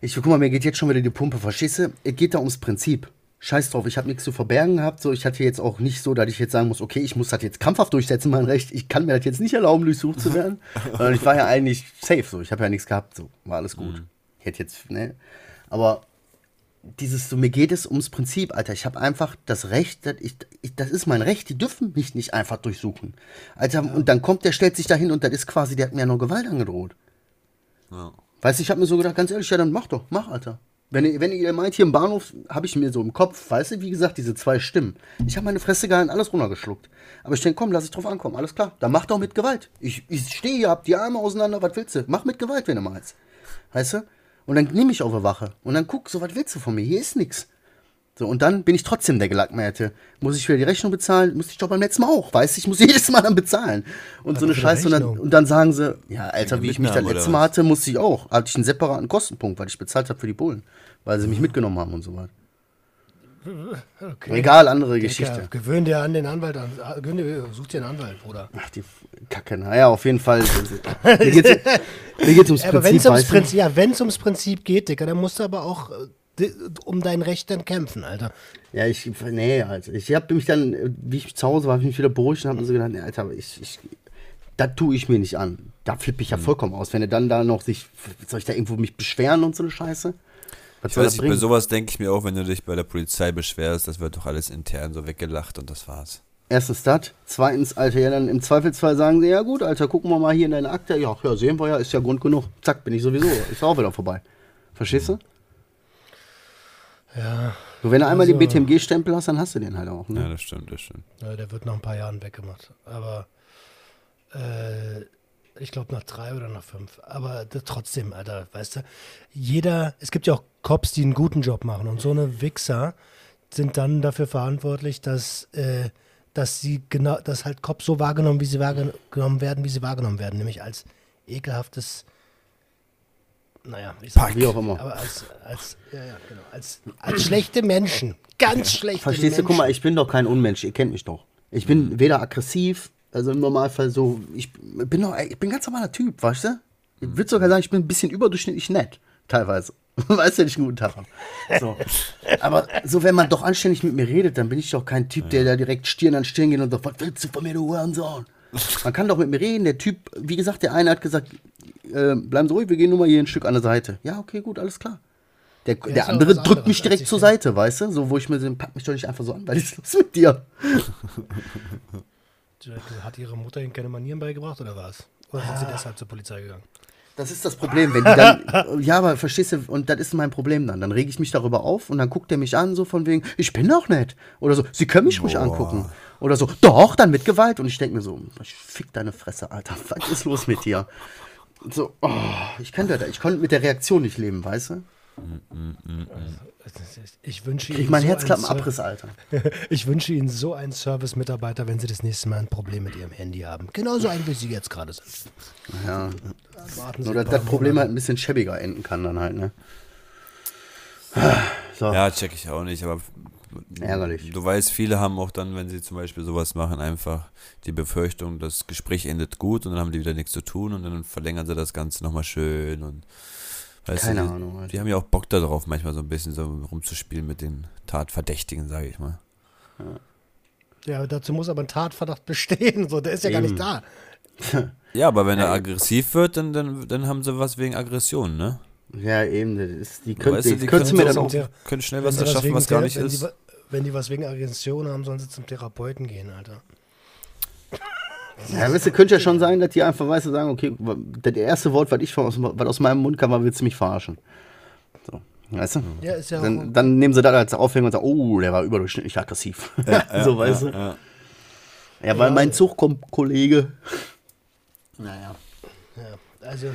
Ich guck mal, mir geht jetzt schon wieder die Pumpe, verstehst du? Es geht da ums Prinzip. Scheiß drauf, ich habe nichts zu verbergen gehabt. So, ich hatte jetzt auch nicht so, dass ich jetzt sagen muss, okay, ich muss das jetzt krampfhaft durchsetzen, mein Recht. Ich kann mir das jetzt nicht erlauben, durchsucht zu werden. (laughs) Sondern ich war ja eigentlich safe, so. Ich habe ja nichts gehabt, so. War alles gut. Ich hätte jetzt, ne? Aber dieses, so, mir geht es ums Prinzip, Alter. Ich habe einfach das Recht, das, ich, ich, das ist mein Recht, die dürfen mich nicht einfach durchsuchen. Alter, und dann kommt der, stellt sich dahin und das ist quasi, der hat mir ja noch Gewalt angedroht. Ja. Weißt du, ich habe mir so gedacht, ganz ehrlich, ja, dann mach doch, mach, Alter. Wenn ihr, wenn ihr meint, hier im Bahnhof, habe ich mir so im Kopf, weißt du, wie gesagt, diese zwei Stimmen. Ich habe meine Fresse gehalten, alles runtergeschluckt. Aber ich denke, komm, lass ich drauf ankommen, alles klar. Dann mach doch mit Gewalt. Ich, ich stehe hier, hab die Arme auseinander, was willst du? Mach mit Gewalt, wenn du meinst. Weißt du? Und dann nehme ich auf der Wache. Und dann guck, so, was willst du von mir? Hier ist nix. So, und dann bin ich trotzdem der Gelackmeierte. Muss ich wieder die Rechnung bezahlen? Muss ich doch beim letzten Mal auch, weißt du? Ich muss (laughs) jedes Mal dann bezahlen. Und so eine Scheiße. Und dann, und dann sagen sie, ja, Alter, wie ich mich das letzte Mal hatte, musste ich auch. Hatte ich einen separaten Kostenpunkt, weil ich bezahlt habe für die Bullen. Weil sie mich mitgenommen haben und so weiter. Okay. Egal, andere Digga, Geschichte. gewöhn dir an den Anwalt an. Gewöhn dir, such dir einen Anwalt, Bruder. Ach, die Kacke. Naja, auf jeden Fall. (laughs) mir geht's ums Ja, aber wenn es Prinzip, ums? Prinzip, ja, ums Prinzip geht, Digga, dann musst du aber auch äh, um dein Recht dann kämpfen, Alter. Ja, ich, nee, also ich habe mich dann, wie ich zu Hause war, habe ich mich wieder beruhigt und habe mir so gedacht, nee, Alter, ich, ich, das tue ich mir nicht an. Da flippe ich ja vollkommen aus. Wenn er dann da noch sich, soll ich da irgendwo mich beschweren und so eine Scheiße? Was Ich weiß nicht, bei sowas denke ich mir auch, wenn du dich bei der Polizei beschwerst, das wird doch alles intern so weggelacht und das war's. Erstens das. Zweitens, Alter, ja, dann im Zweifelsfall sagen sie, ja gut, Alter, gucken wir mal hier in deine Akte. Ja, ja, sehen wir ja, ist ja Grund genug. Zack, bin ich sowieso, ist auch wieder vorbei. Verstehst du? Ja, So, wenn du einmal den Also- BTMG-Stempel hast, dann hast du den halt auch. Ne? Ja, das stimmt, das stimmt. ja, der wird nach ein paar Jahren weggemacht. Aber äh, ich glaube nach drei oder nach fünf. Aber das, trotzdem, Alter, weißt du, jeder, es gibt ja auch Cops, die einen guten Job machen und so eine Wichser sind dann dafür verantwortlich, dass, äh, dass sie genau, dass halt Cops so wahrgenommen, wie sie wahrgenommen werden, wie sie wahrgenommen werden, nämlich als ekelhaftes, naja, ich sag, Wie auch immer. aber als, als, ja, ja, genau, als, als schlechte Menschen, ganz schlechte Verstehst du, Menschen. guck mal, ich bin doch kein Unmensch, ihr kennt mich doch. Ich bin weder aggressiv, also im Normalfall so, ich bin noch, ich bin ein ganz normaler Typ, weißt du? Ich würde sogar sagen, ich bin ein bisschen überdurchschnittlich nett, teilweise. (laughs) weißt du, wenn ich einen guten Tag habe. So. Aber so, wenn man doch anständig mit mir redet, dann bin ich doch kein Typ, der da direkt Stirn an Stirn geht und sagt, was willst du von mir, du Hurensohn? Man kann doch mit mir reden. Der Typ, wie gesagt, der eine hat gesagt, äh, bleiben Sie ruhig, wir gehen nur mal hier ein Stück an der Seite. Ja, okay, gut, alles klar. Der, ist der ja andere drückt mich direkt zur. Seite, weißt du? So, wo ich mir so, pack mich doch nicht einfach so an, weil ist los mit dir? (laughs) Hat ihre Mutter ihnen keine Manieren beigebracht oder was? Oder sind sie deshalb zur Polizei gegangen? Das ist das Problem, wenn die dann, (laughs) ja, aber verstehst du, und das ist mein Problem dann. Dann rege ich mich darüber auf und dann guckt er mich an, so von wegen, ich bin doch nett. Oder so, sie können mich ruhig Boah. angucken. Oder so, doch, dann mit Gewalt. Und ich denke mir so, ich fick deine Fresse, Alter, was ist los mit dir? So, oh, ich kann das, ich konnte mit der Reaktion nicht leben, weißt du? Ich wünsche Ihnen mein so Herzklappenabriss, Alter. (laughs) Ich wünsche Ihnen so einen Service-Mitarbeiter, wenn Sie das nächste Mal ein Problem mit Ihrem Handy haben. Genauso ein, wie Sie jetzt gerade sind. Ja, Warten dass das Problem Monate. halt ein bisschen schäbiger enden kann dann halt, ne? So, Ja, check ich auch nicht, aber ärgerlich. du weißt, viele haben auch dann, wenn sie zum Beispiel sowas machen, einfach die Befürchtung, das Gespräch endet gut und dann haben die wieder nichts zu tun und dann verlängern sie das Ganze nochmal schön und weißt Keine du, die, Ahnung, Alter. die haben ja auch Bock darauf, manchmal so ein bisschen so rumzuspielen mit den Tatverdächtigen, sage ich mal. Ja, dazu muss aber ein Tatverdacht (laughs) bestehen. So, der ist ja gar Eben. nicht da. Ja, aber wenn er aggressiv wird, dann, dann, dann haben sie was wegen Aggression, ne? Ja, eben, das ist, die könnte, Weißt du, die können dann zum auch Thera- können schnell was erschaffen, was gar nicht wenn ist. Die, wenn die was wegen Aggression haben, sollen sie zum Therapeuten gehen, Alter. Ja, weißt du, könnte ja schon sein, dass die einfach, weißt du, sagen, okay, das erste Wort, was, ich von, aus, was aus meinem Mund kam, war, willst du mich verarschen? So, weißt du? Ja, ist ja auch. Dann, dann nehmen sie das als Aufhängung und sagen, oh, der war überdurchschnittlich aggressiv. (laughs) so, weißt du? Ja, Ja, weil mein Zug kommt, Kollege. Naja. ja, also,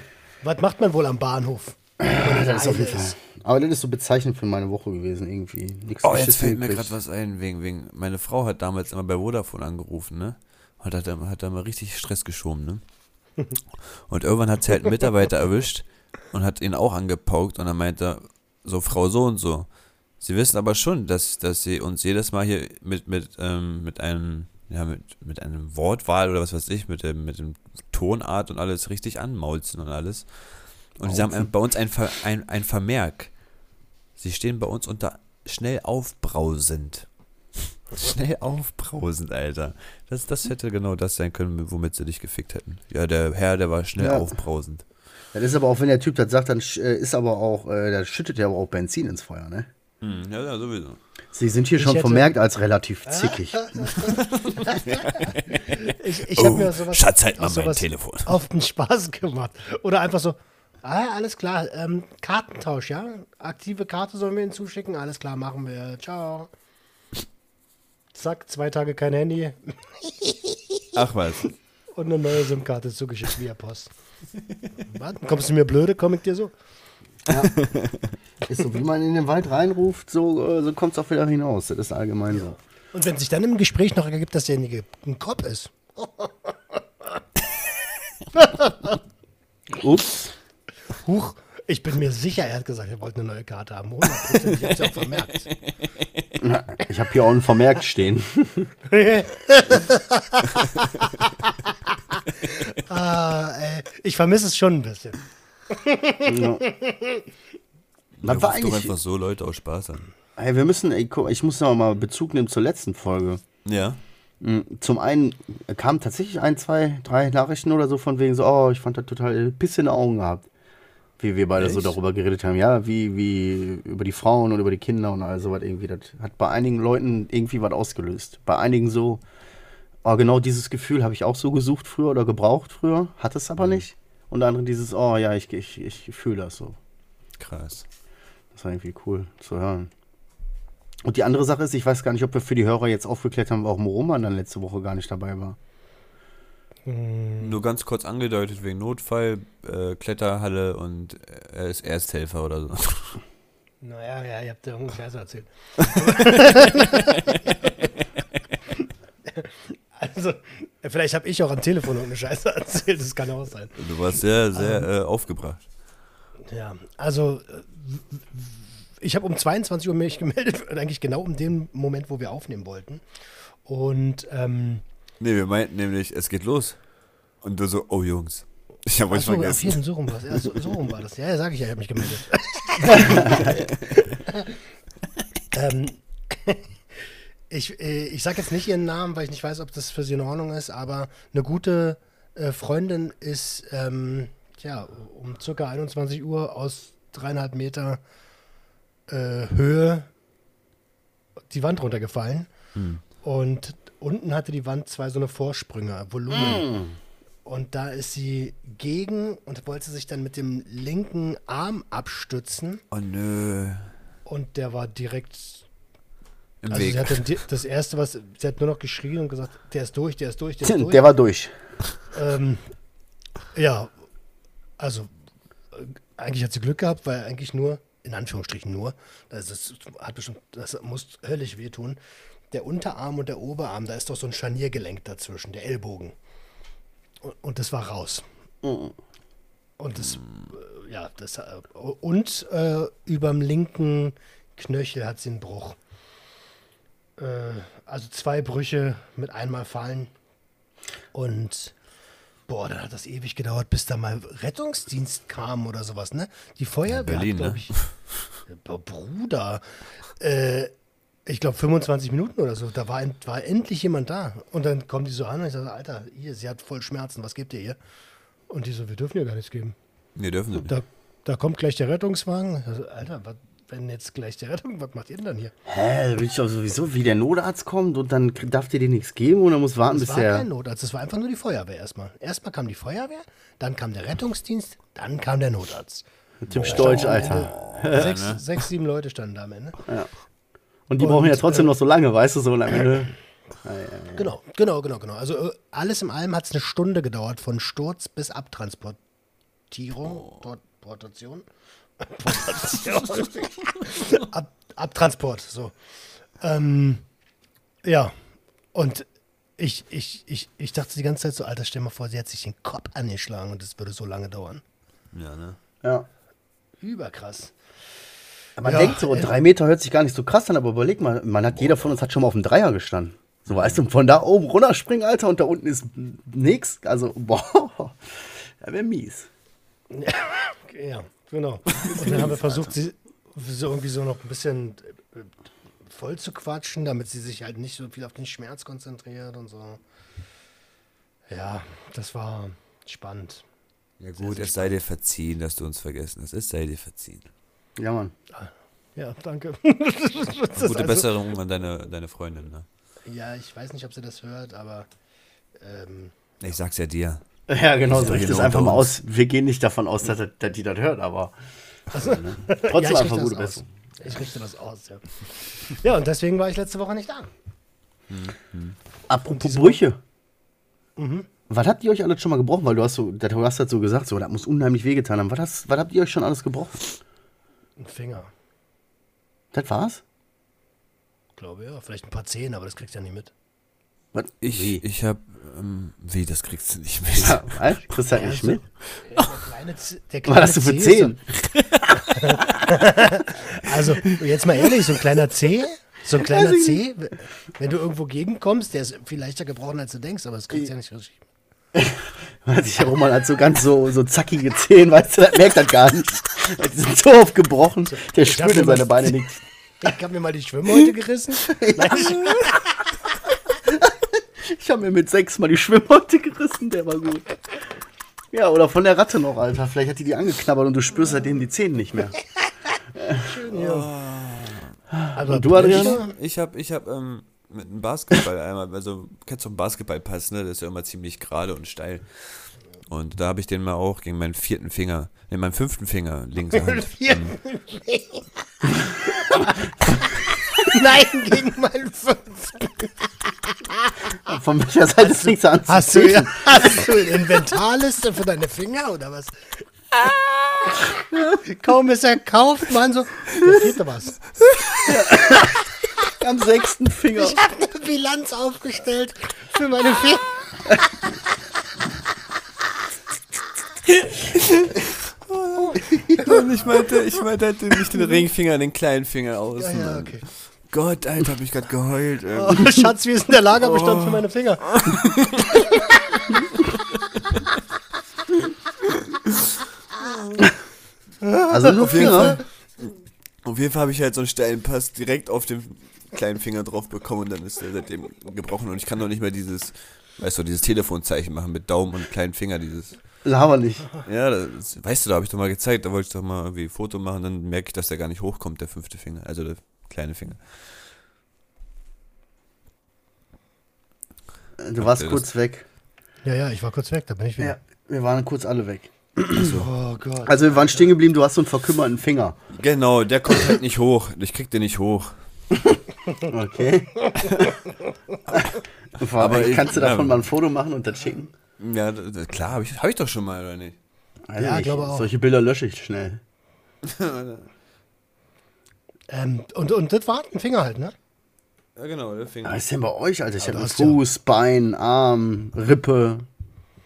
was macht man wohl am Bahnhof? Das ist auf jeden Fall. Aber das ist so bezeichnend für meine Woche gewesen, irgendwie. Nichts Oh, jetzt fällt mir gerade was ein, wegen, wegen, meine Frau hat damals immer bei Vodafone angerufen, ne? Und hat, da- hat da mal richtig Stress geschoben, ne? (laughs) Und irgendwann hat sie halt einen Mitarbeiter erwischt und hat ihn auch angepaukt und dann meinte er, so Frau so und so. Sie wissen aber schon, dass, dass sie uns jedes Mal hier mit, mit, ähm, mit einem, ja, mit, mit einem Wortwahl oder was weiß ich, mit dem, mit dem Tonart und alles richtig anmaulzen und alles. Und sie haben bei uns ein, Ver, ein, ein Vermerk. Sie stehen bei uns unter schnell aufbrausend. (laughs) Schnell aufbrausend, Alter. Das, das hätte genau das sein können, womit sie dich gefickt hätten. Ja, der Herr, der war schnell Ja. aufbrausend. Das ist aber auch, wenn der Typ das sagt, dann äh, ist aber auch, äh, da schüttet er aber auch Benzin ins Feuer, ne? Hm, ja, ja, sowieso. Sie sind hier schon hätte- vermerkt als relativ zickig. (laughs) Ich, ich Oh, habe mir sowas, Schatz, halt mal mein sowas Telefon. auf den Spaß gemacht. Oder einfach so, ah, alles klar, ähm, Kartentausch, ja? Aktive Karte sollen wir Ihnen zuschicken? Alles klar, machen wir. Ciao. Zack, zwei Tage kein Handy Ach was. und eine neue SIM-Karte zugeschickt via Post. Was? Kommst du mir blöde? Komm ich dir so? Ist so, wie man in den Wald reinruft, so, äh, so kommt es auch wieder hinaus. Das ist allgemein so. Und wenn sich dann im Gespräch noch ergibt, dass derjenige ein Kopf ist. Ups. Huch, ich bin mir sicher, er hat gesagt, er wollte eine neue Karte haben. 100%, ich hab's ja auch vermerkt. (laughs) Ich habe hier auch einen Vermerk stehen. (laughs) ah, ey, ich vermisse es schon ein bisschen. Ja. Man war ruft doch einfach so Leute aus Spaß an. Ey, wir müssen, ey, guck, ich muss noch mal Bezug nehmen zur letzten Folge. Ja. Mhm, Zum einen kamen tatsächlich ein, zwei, drei Nachrichten oder so von wegen so, oh, ich fand das total Piss in den Augen gehabt. Wie wir beide so Echt? darüber geredet haben, ja, wie, wie über die Frauen und über die Kinder und all sowas irgendwie. Das hat bei einigen Leuten irgendwie was ausgelöst. Bei einigen so, oh, genau dieses Gefühl habe ich auch so gesucht früher oder gebraucht früher, hat es aber nicht. Und andere dieses, oh ja, ich, ich, ich fühle das so. Krass. Das war irgendwie cool zu hören. Und die andere Sache ist, ich weiß gar nicht, ob wir für die Hörer jetzt aufgeklärt haben, warum Roman dann letzte Woche gar nicht dabei war. Nur ganz kurz angedeutet wegen Notfall, äh, Kletterhalle und er ist Ersthelfer oder so. (laughs) Naja, ja, ihr habt ja irgendeinen Scheiß erzählt. (laughs) also, vielleicht habe ich auch am Telefon irgendeine Scheiße erzählt, das kann auch sein. Du warst sehr, sehr äh, aufgebracht. Ja, also, äh, ich habe um 22 Uhr mich gemeldet, (laughs) eigentlich genau um den Moment, wo wir aufnehmen wollten. Und ähm, Nee, wir meinten nämlich, es geht los. Und du so, oh Jungs. Ich habe euch auf vergessen. jeden, so rum war Ja, so, so rum war das. Ja, ja, sag ich ja, ich habe mich gemeldet. (laughs) ähm, (laughs) ich äh, ich sage jetzt nicht ihren Namen, weil ich nicht weiß, ob das für sie in Ordnung ist, aber eine gute äh, Freundin ist ähm, tja, um circa 21 Uhr aus dreieinhalb Meter äh, Höhe die Wand runtergefallen. Und unten hatte die Wand zwei so eine Vorsprünge, Volumen. Und da ist sie gegen und wollte sich dann mit dem linken Arm abstützen. Oh nö. Und der war direkt. Im Also sie Weg. hat dann die, das erste, was sie hat nur noch geschrien und gesagt, der ist durch, der ist durch, der ist (laughs) durch. Der war durch. ähm, ja, also äh, eigentlich hat sie Glück gehabt, weil eigentlich nur, in Anführungsstrichen nur, das, ist, hat bestimmt, das muss höllisch wehtun. Der Unterarm und der Oberarm, da ist doch so ein Scharniergelenk dazwischen, der Ellbogen. Und, und das war raus. Und das, äh, ja, das, äh, und äh, überm linken Knöchel hat sie einen Bruch. Äh, also zwei Brüche mit einmal fallen. Und boah, dann hat das ewig gedauert, bis da mal Rettungsdienst kam oder sowas, ne? Die Feuerwehr, Berlin, glaube ne? ich. Boah, (laughs) Bruder. Äh, ich glaube 25 Minuten oder so. Da war, war endlich jemand da. Und dann kommen die so an und ich sage, Alter, hier, sie hat voll Schmerzen, was gebt ihr ihr? Und die so, wir dürfen ihr gar nichts geben. Nee, dürfen sie nicht. Da, da kommt gleich der Rettungswagen. Also, Alter, was, wenn jetzt gleich der Rettung, was macht ihr denn dann hier? Hä, da will ich doch sowieso, wie der Notarzt kommt und dann darf dir dir nichts geben und dann muss warten, Es bis war der. kein Notarzt, es war einfach nur die Feuerwehr erstmal. Erstmal kam die Feuerwehr, dann kam der Rettungsdienst, dann kam der Notarzt. Typisch deutsch, Alter. sechs, ne? sechs, sieben Leute standen da am Ende. Und die Und, brauchen ja trotzdem äh, noch so lange, weißt du, so und am Ende. Genau, genau, genau, genau. Also äh, alles im allem hat es eine Stunde gedauert, von Sturz bis Abtransportierung. Portation. (laughs) Portation. (laughs) Ab, Abtransport, so. Ähm, ja, und ich, ich, ich, ich dachte die ganze Zeit so, Alter, stell mal vor, sie hat sich den Kopf angeschlagen und das würde so lange dauern. Ja, ne? Ja. Überkrass. Man Ja, denkt so, drei Meter hört sich gar nicht so krass an, aber überleg mal, man hat, jeder von uns hat schon mal auf dem Dreier gestanden. So, weißt du, von da oben runterspringen, Alter, und da unten ist nix. Also, (laughs) boah, das wäre mies. (laughs) Ja, genau. Und dann haben wir versucht, sie so irgendwie so noch ein bisschen äh, voll zu quatschen, damit sie sich halt nicht so viel auf den Schmerz konzentriert und so. Ja, das war spannend. Ja gut, es sei dir verziehen, dass du uns vergessen hast. Es sei dir verziehen. Ja, Mann. Ja, danke. (laughs) Das Gute also- Besserung an deine, deine Freundin, ne? Ja, ich weiß nicht, ob sie das hört, aber ähm, Ich sag's ja dir. (laughs) Ja, genau, ja ich das einfach mal aus. Wir gehen nicht davon aus, dass, dass die das hört, aber (laughs) ne? ja, trotzdem richte einfach das gute aus. Besserung. Ich richte das aus, ja. Ja, und deswegen war ich letzte Woche nicht da. Apropos diese- Brüche. Mhm. Was habt ihr euch alles schon mal gebrochen? Weil du hast so, du hast das so gesagt, so, das muss unheimlich wehgetan haben. Was, hast, was habt ihr euch schon alles gebrochen? Ein Finger, Das war's? glaube ich. Ja, vielleicht ein paar Zehen, aber das kriegst du ja nicht mit. Was? Ich, Wie? ich hab, ähm, wie, das kriegst du nicht mit. Ja, was? Kriegst du das nicht mit? Der, der kleine, Was hast du für Zeh Zehen? so- (laughs) Also, jetzt mal ehrlich, so ein kleiner C, so ein kleiner Also- C, wenn du irgendwo gegenkommst, der ist viel leichter gebrochen, als du denkst, aber das kriegst du ja nicht richtig. (laughs) Weiß ich, Roman hat so ganz so, so zackige Zehen, weißt du, das merkt das gar nicht. Die sind so oft gebrochen, der hab spürt in seine Beine nichts. Ich habe mir mal die Schwimmhäute gerissen. (laughs) Nein, ich, habe mir mit sechs mal die Schwimmhäute gerissen, der war gut. Ja, oder von der Ratte noch, Alter. Vielleicht hat die die angeknabbert und du spürst seitdem die Zähne nicht mehr. aber Und du, Adrian? Ich hab, ich hab ähm, mit einem Basketball einmal, also kennst du einen Basketballpass, ne? Das ist ja immer ziemlich gerade und steil. Und da habe ich den mal auch gegen meinen vierten Finger, ne, meinen fünften Finger links (laughs) Hand. Vierten (laughs) Nein, gegen meinen fünf. Von welcher Seite fängst du an Hast du, hast du eine Inventarliste für deine Finger oder was? Kaum ist er kauft, man so. Da fehlt doch was. (laughs) Am sechsten Finger. Ich habe eine Bilanz aufgestellt für meine Finger. Und ich meinte, ich meinte halt nicht den Ringfinger, den kleinen Finger aus. Ja, ja, okay. Gott, Alter, hab ich gerade geheult. Oh, Schatz, wie ist denn der Lagerbestand für meine Finger? Also nur Auf jeden Finger. Fall. Auf jeden Fall habe ich halt so einen steilen Pass direkt auf den kleinen Finger drauf bekommen und dann ist der seitdem gebrochen und ich kann doch nicht mehr dieses, weißt du, dieses Telefonzeichen machen mit Daumen und kleinen Finger, dieses. Laber nicht. Ja, das, weißt du, da habe ich doch mal gezeigt, da wollte ich doch mal irgendwie ein Foto machen, dann merke ich, dass der gar nicht hochkommt, der fünfte Finger, also der kleine Finger. Du warst Ja, das- kurz weg. Ja, ja, ich war kurz weg, da bin ich wieder. Ja, wir waren kurz alle weg. Oh Gott. Also wir waren stehen geblieben, du hast so einen verkümmerten Finger. Genau, der kommt halt nicht hoch. Ich krieg den nicht hoch. (laughs) Okay. (laughs) Aber ich- kannst du ja. davon mal ein Foto machen und das schicken? Ja, d- d- klar, habe ich, hab ich doch schon mal, oder nicht? Weiß Ja, nicht. glaube auch. Solche Bilder lösche ich schnell. (laughs) Ähm, und, und das war ein Finger halt, ne? Ja, genau, der Finger. Was ist denn bei euch, Alter? Ich Aber habe Fuß, Bein, Arm, Rippe.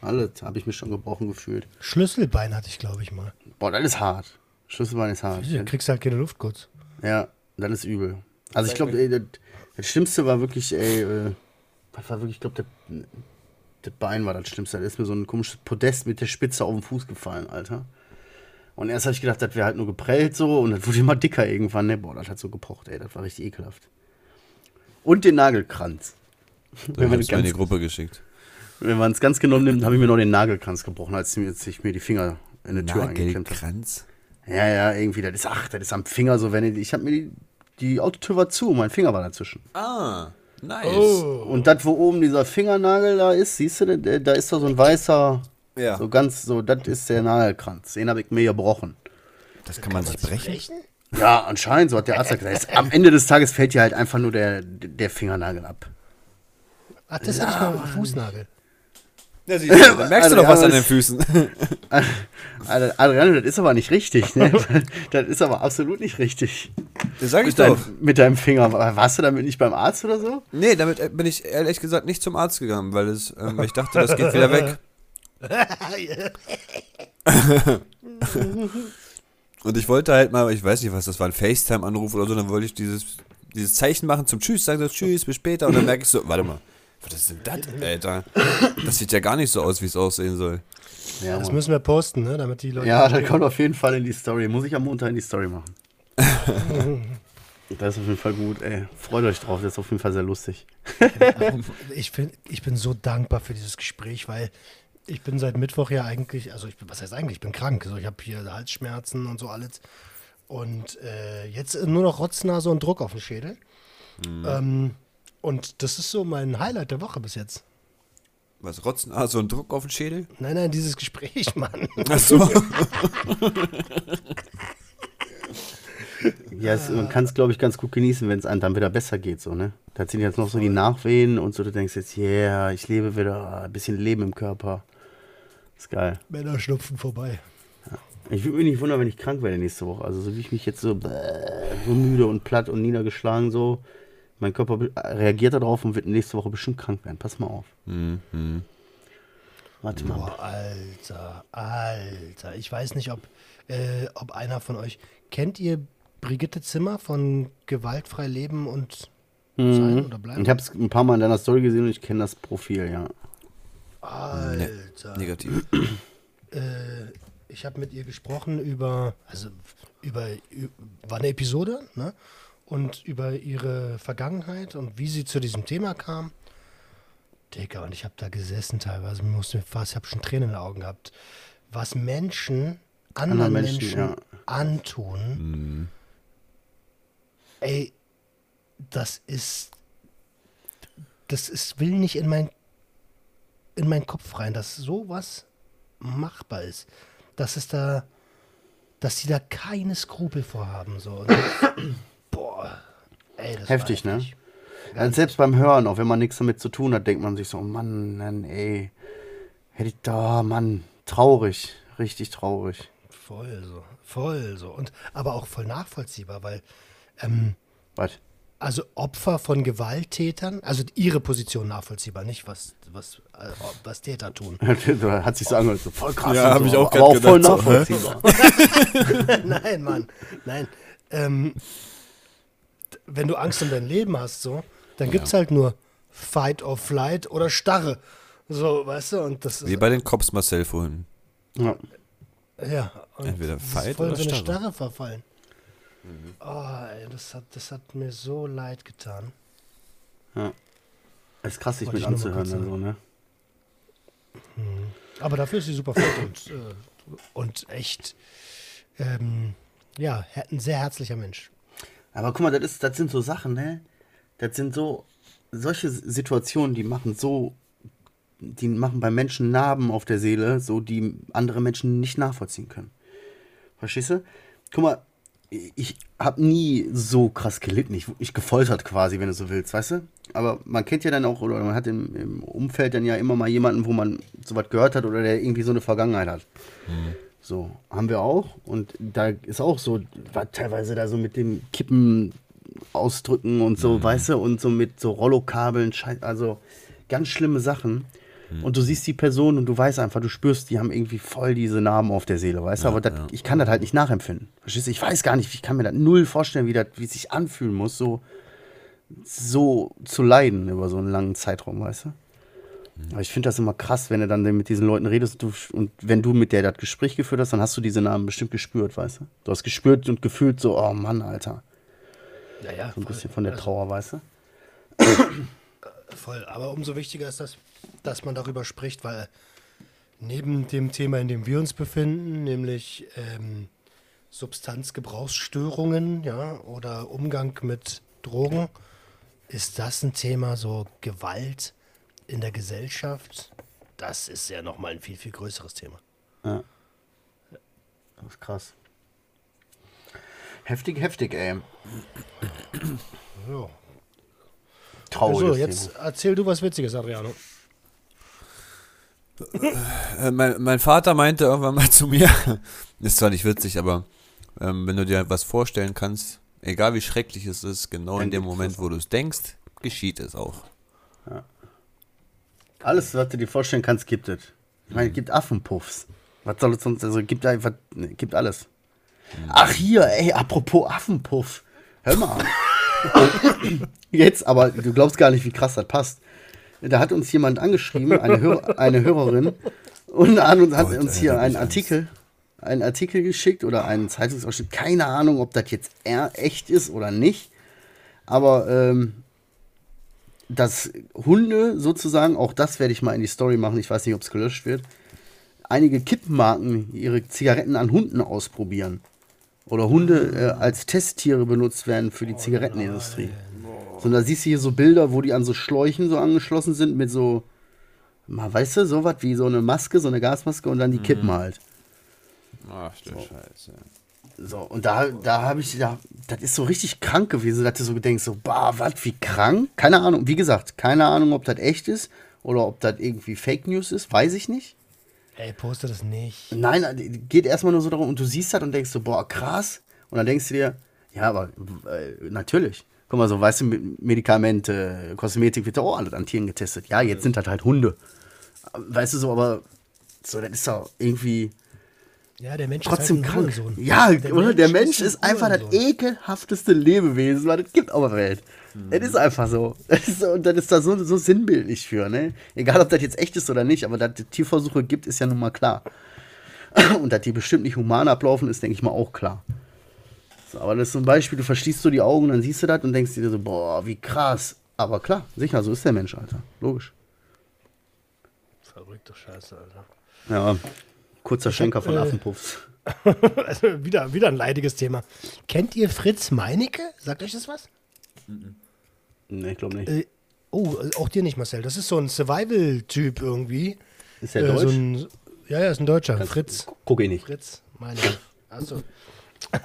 Alles habe ich mich schon gebrochen gefühlt. Schlüsselbein hatte ich, glaube ich, mal. Boah, das ist hart. Schlüsselbein ist hart. Du kriegst halt keine Luft kurz. Ja, das ist übel. Also ich glaube, das, das Schlimmste war wirklich, ey, äh, was war wirklich, ich glaube, das, das Bein war das Schlimmste. Da ist mir so ein komisches Podest mit der Spitze auf den Fuß gefallen, Alter. Und erst habe ich gedacht, das wäre halt nur geprellt so und das wurde immer dicker irgendwann. Ne? Boah, das hat so gepocht, ey, das war richtig ekelhaft. Und den Nagelkranz. (laughs) So, wenn ich man in die Gruppe geschickt. Wenn man es ganz genommen nimmt, habe ich mir noch den Nagelkranz gebrochen, als ich mir die Finger in die Tür eingeklemmt habe. Nagelkranz? Ja, ja, irgendwie, das ist, ach, das ist am Finger so, wenn ich, ich habe mir die, die Autotür war zu, mein Finger war dazwischen. Ah, nice. Oh. Und das, wo oben dieser Fingernagel da ist, siehst du, da, da ist da so ein weißer, Ja. so ganz, so, das ist der Nagelkranz. Den habe ich mir gebrochen. Das kann man sich brechen. Brechen? Ja, anscheinend, so hat der Arzt gesagt. Am Ende des Tages fällt dir halt einfach nur der, der Fingernagel ab. Ach, das hatte ich mal am Fußnagel. Ja, siehst du, (laughs) dann merkst du doch was an den Füßen. (laughs) Adriano, das ist aber nicht richtig, ne? (laughs) Das ist aber absolut nicht richtig. Das sag ich Mit, dein, doch. mit deinem Finger. Warst du damit nicht beim Arzt oder so? Nee, damit äh, bin ich ehrlich gesagt nicht zum Arzt gegangen, weil, es, ähm, ich dachte, das geht wieder weg. Und ich wollte halt mal, ich weiß nicht was, das war ein FaceTime-Anruf oder so, dann wollte ich dieses, dieses Zeichen machen zum Tschüss, sag das Tschüss, bis später und dann merke ich so, warte mal, was ist denn das, Alter? Das sieht ja gar nicht so aus, wie es aussehen soll. Ja, Das müssen wir posten, ne? Damit die Leute. ja das kommt auf jeden Fall in die Story. Muss ich am Montag in die Story machen. (laughs) das ist auf jeden Fall gut, ey. Freut euch drauf, das ist auf jeden Fall sehr lustig. (laughs) Ich, find, ich bin so dankbar für dieses Gespräch, weil ich bin seit Mittwoch ja eigentlich, also ich bin, was heißt eigentlich, ich bin krank. Also ich habe hier Halsschmerzen und so alles. Und äh, jetzt nur noch Rotznase und Druck auf dem Schädel. Ähm, und das ist so mein Highlight der Woche bis jetzt. Was, Rotzen, ah, so ein Druck auf den Schädel? Nein, nein, dieses Gespräch, Mann. (laughs) Ach so. (laughs) Ja, es, man kann es, glaube ich, ganz gut genießen, wenn es einem dann wieder besser geht, so, ne? Da sind jetzt noch so die Nachwehen und so, du denkst jetzt, yeah, ich lebe wieder, ein bisschen Leben im Körper. Ist geil. Männer schnupfen vorbei. Ich würde mich nicht wundern, wenn ich krank werde nächste Woche. Also, so wie ich mich jetzt so, bäh, so müde und platt und niedergeschlagen, so. Mein Körper reagiert darauf und wird nächste Woche bestimmt krank werden. Pass mal auf. Mhm. Warte mal. Boah, Alter, Alter. Ich weiß nicht, ob, äh, ob einer von euch. Kennt ihr Brigitte Zimmer von Gewaltfrei Leben und Sein oder Bleiben? Ich habe es ein paar Mal in deiner Story gesehen und ich kenne das Profil, ja. Alter. Negativ. Äh, ich habe mit ihr gesprochen über, also über, ü- war eine Episode, ne? Und über ihre Vergangenheit und wie sie zu diesem Thema kam. Digga, und ich habe da gesessen teilweise, mir musste fast, ich habe schon Tränen in den Augen gehabt, was Menschen anderen Anderen Menschen, Menschen, ja. antun. Ey, das ist, das ist, will nicht in mein, in meinen Kopf rein, dass sowas machbar ist. Dass es da, dass sie da keine Skrupel vorhaben, so. (coughs) Ey, das Heftig, ne? heftig. Ja, selbst beim Hören, auch wenn man nichts damit zu tun hat, denkt man sich so, Mann, Mann, ey. Hätte ich da, Mann, traurig, richtig traurig. Voll so, voll so. Und aber auch voll nachvollziehbar, weil ähm, Was? also Opfer von Gewalttätern, also ihre Position nachvollziehbar, nicht was, was, äh, was Täter tun. da (laughs) hat sich so angehört, so voll krass. Ja, und hab so, ich auch aber auch voll so, nachvollziehbar. (laughs) (laughs) nein, Mann, nein. Ähm, wenn du Angst um dein Leben hast, so, dann gibt es halt nur Fight or Flight oder Starre. So, weißt du, und das Wie ist. bei den Cops Marcel vorhin. Ja. Ja, und Entweder Fight voll in oder so eine Starre. Starre verfallen. Oh, ey, das hat, das hat mir so leid getan. Es ist krass, sich mit anzuhören. Also, ne? Aber dafür ist sie super fit und, äh, und echt, ähm, ja, ein sehr herzlicher Mensch. Aber guck mal, das, ist, das sind so Sachen, ne? Das sind so, solche Situationen, die machen so, die machen bei Menschen Narben auf der Seele, so die andere Menschen nicht nachvollziehen können. Verstehst du? Guck mal, ich habe nie so krass gelitten. Ich, ich gefoltert quasi, wenn du so willst, weißt du? Aber man kennt ja dann auch, oder man hat im, im Umfeld dann ja immer mal jemanden, wo man sowas gehört hat oder der irgendwie so eine Vergangenheit hat. So, haben wir auch. Und da ist auch so, war teilweise da so mit dem Kippen ausdrücken und so, weißt du, und so mit so Rollokabeln, also ganz schlimme Sachen. Und du siehst die Person und du weißt einfach, du spürst, die haben irgendwie voll diese Narben auf der Seele, weißt du, aber das, ja. ich kann das halt nicht nachempfinden. Verstehst du? Ich weiß gar nicht, ich kann mir das null vorstellen, wie das, wie es sich anfühlen muss, so, so zu leiden über so einen langen Zeitraum, weißt du? Aber ich finde das immer krass, wenn du dann mit diesen Leuten redest du, und wenn du mit der das Gespräch geführt hast, dann hast du diese Namen bestimmt gespürt, weißt du? Du hast gespürt und gefühlt so, oh Mann, Alter. Ja, ja, So ein bisschen von der Trauer, weißt du? Voll, aber umso wichtiger ist das, dass man darüber spricht, weil neben dem Thema, in dem wir uns befinden, nämlich ähm, Substanzgebrauchsstörungen, ja, oder Umgang mit Drogen, ist das ein Thema so Gewalt in der Gesellschaft. Das ist ja nochmal ein viel, viel größeres Thema. Das ist krass. Heftig, heftig, ey. So, Trauriges so jetzt erzähl du was Witziges, Adriano. Äh, mein, mein Vater meinte irgendwann mal (laughs) zu mir, ist zwar nicht witzig, aber ähm, wenn du dir was vorstellen kannst, egal wie schrecklich es ist, genau in dem Moment, wo du es denkst, geschieht es auch. Thema. Alles, was du dir vorstellen kannst, gibt es. Ich meine, es gibt Affenpuffs. Was soll es sonst, also gibt einfach, gibt alles. Ach hier, ey, apropos Affenpuff. Hör mal. (laughs) Jetzt, aber du glaubst gar nicht, wie krass das passt. Da hat uns jemand angeschrieben, eine, Hör eine Hörerin, und hat Gott, uns hier einen. Artikel, einen Artikel geschickt oder einen Zeitungsausschnitt. Keine Ahnung, ob das jetzt echt ist oder nicht. Aber ähm, dass Hunde sozusagen, auch das werde ich mal in die Story machen, ich weiß nicht, ob es gelöscht wird, einige Kippmarken ihre Zigaretten an Hunden ausprobieren. Oder Hunde äh, als Testtiere benutzt werden für die Zigarettenindustrie. So, und da siehst du hier so Bilder, wo die an so Schläuchen so angeschlossen sind mit so, mal, weißt du, sowas wie so eine Maske, so eine Gasmaske und dann die Kippen halt. Ach du Scheiße. So, und da, da habe ich, da, das ist so richtig krank gewesen, dass du so denkst, so, bah, was, wie krank? Keine Ahnung, wie gesagt, keine Ahnung, ob das echt ist oder ob das irgendwie Fake News ist, weiß ich nicht. Ey, poste das nicht. Nein, geht erstmal nur so darum, und du siehst das und denkst so, boah, krass. Und dann denkst du dir, ja, aber äh, natürlich. Guck mal, so, weißt du, Medikamente, Kosmetik wird ja auch alles an Tieren getestet. Ja, jetzt sind das halt Hunde. Weißt du so, aber so, das ist doch irgendwie Ja, der Mensch trotzdem ist halt ein krank. Ja, oder? Der Mensch ein ist einfach das ekelhafteste Lebewesen, was es gibt auf der Welt. Es ist einfach so. (laughs) Ist, so- und das ist da so, so sinnbildlich für, ne? Egal, ob das jetzt echt ist oder nicht, aber dass es Tierversuche gibt, ist ja nun mal klar. (clears throat) Und dass die bestimmt nicht human ablaufen, ist, denke ich mal, auch klar. So, aber das ist zum Beispiel, du verschließt so die Augen, dann siehst du das und denkst dir so, boah, wie krass. Aber klar, sicher, so ist der Mensch, Alter. Logisch. Verrückte Scheiße, Alter. Ja, kurzer Schenker von äh, Affenpuffs. (laughs) Also wieder, wieder ein leidiges Thema. Kennt ihr Fritz Meinecke? Sagt euch das was? Ne, ich glaube nicht. Äh, oh, äh, auch dir nicht, Marcel. Das ist so ein Survival-Typ irgendwie. Ist der Äh, Deutsch? So ein, ja, ja, ist ein Deutscher. Fritz. Guck ich nicht. Fritz Meinecke. Achso. (laughs)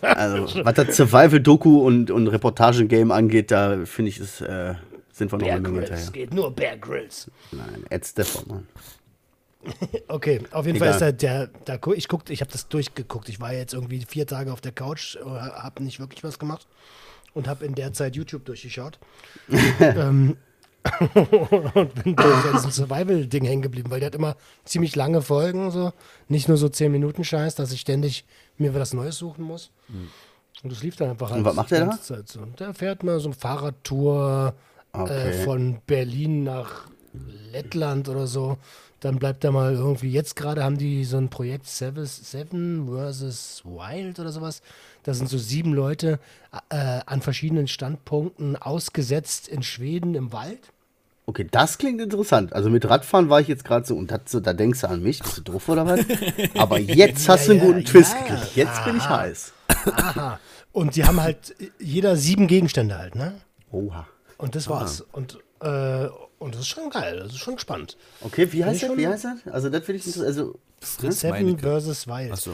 Also, was das Survival-Doku und, und Reportagen-Game angeht, da finde ich, ist, äh, sind wir noch Bear eine Menge hinterher. Geht nur Bear Grylls. Nein, Ed Stafford, Mann. (laughs) Okay, auf jeden Egal. Fall ist der, der, der ich guckte, ich habe das durchgeguckt. Ich war jetzt irgendwie vier Tage auf der Couch, habe nicht wirklich was gemacht und habe in der Zeit YouTube durchgeschaut. (laughs) ähm, (laughs) und bin bei diesem Survival-Ding hängen geblieben, weil der hat immer ziemlich lange Folgen, so nicht nur so 10 Minuten Scheiß, dass ich ständig mir was Neues suchen muss. Und das lief dann einfach halt Und was macht der ganze Zeit so. Der fährt mal so eine Fahrradtour Okay. äh, von Berlin nach Lettland oder so. Dann bleibt er mal irgendwie, jetzt gerade haben die so ein Projekt Seven, versus Wild oder sowas. Da sind so sieben Leute äh, an verschiedenen Standpunkten ausgesetzt in Schweden im Wald. Okay, das klingt interessant. Also mit Radfahren war ich jetzt gerade so und das, so, da denkst du an mich, bist du doof oder was? (laughs) Aber jetzt hast du einen Ja, guten ja, Twist ja. gekriegt. Jetzt bin ich Aha. heiß. Aha. Und die haben halt jeder sieben Gegenstände halt, ne? Oha. Und das war's. Und, äh, und das ist schon geil, das ist schon spannend. Okay, wie heißt das? Wie heißt das? Also das finde ich interessant. Also, Seven versus Wild. Ach so.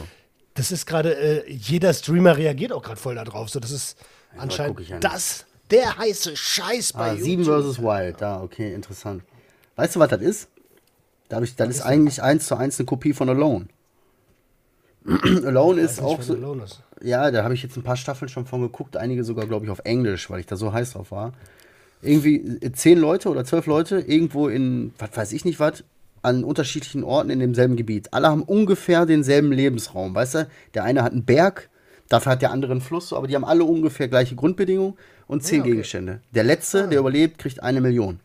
Das ist gerade, äh, jeder Streamer reagiert auch gerade voll darauf. So, das ist anscheinend guck ich an. das, der heiße Scheiß bei ah, YouTube. 7 versus Wild. Da, okay, interessant. Weißt du, was das ist? Da hab ich, das ist eigentlich eins zu eins eine Kopie von Alone. (clears throat) Alone ist nicht, auch so. Alone ist. Ja, da habe ich jetzt ein paar Staffeln schon von geguckt, einige sogar, glaube ich, auf Englisch, weil ich da so heiß drauf war. Irgendwie zehn Leute oder zwölf Leute irgendwo in, was weiß ich nicht was, an unterschiedlichen Orten in demselben Gebiet. Alle haben ungefähr denselben Lebensraum, weißt du? Der eine hat einen Berg, dafür hat der andere einen Fluss, aber die haben alle ungefähr gleiche Grundbedingungen und zehn Ja, okay. Gegenstände. Der letzte, der überlebt, kriegt eine Million.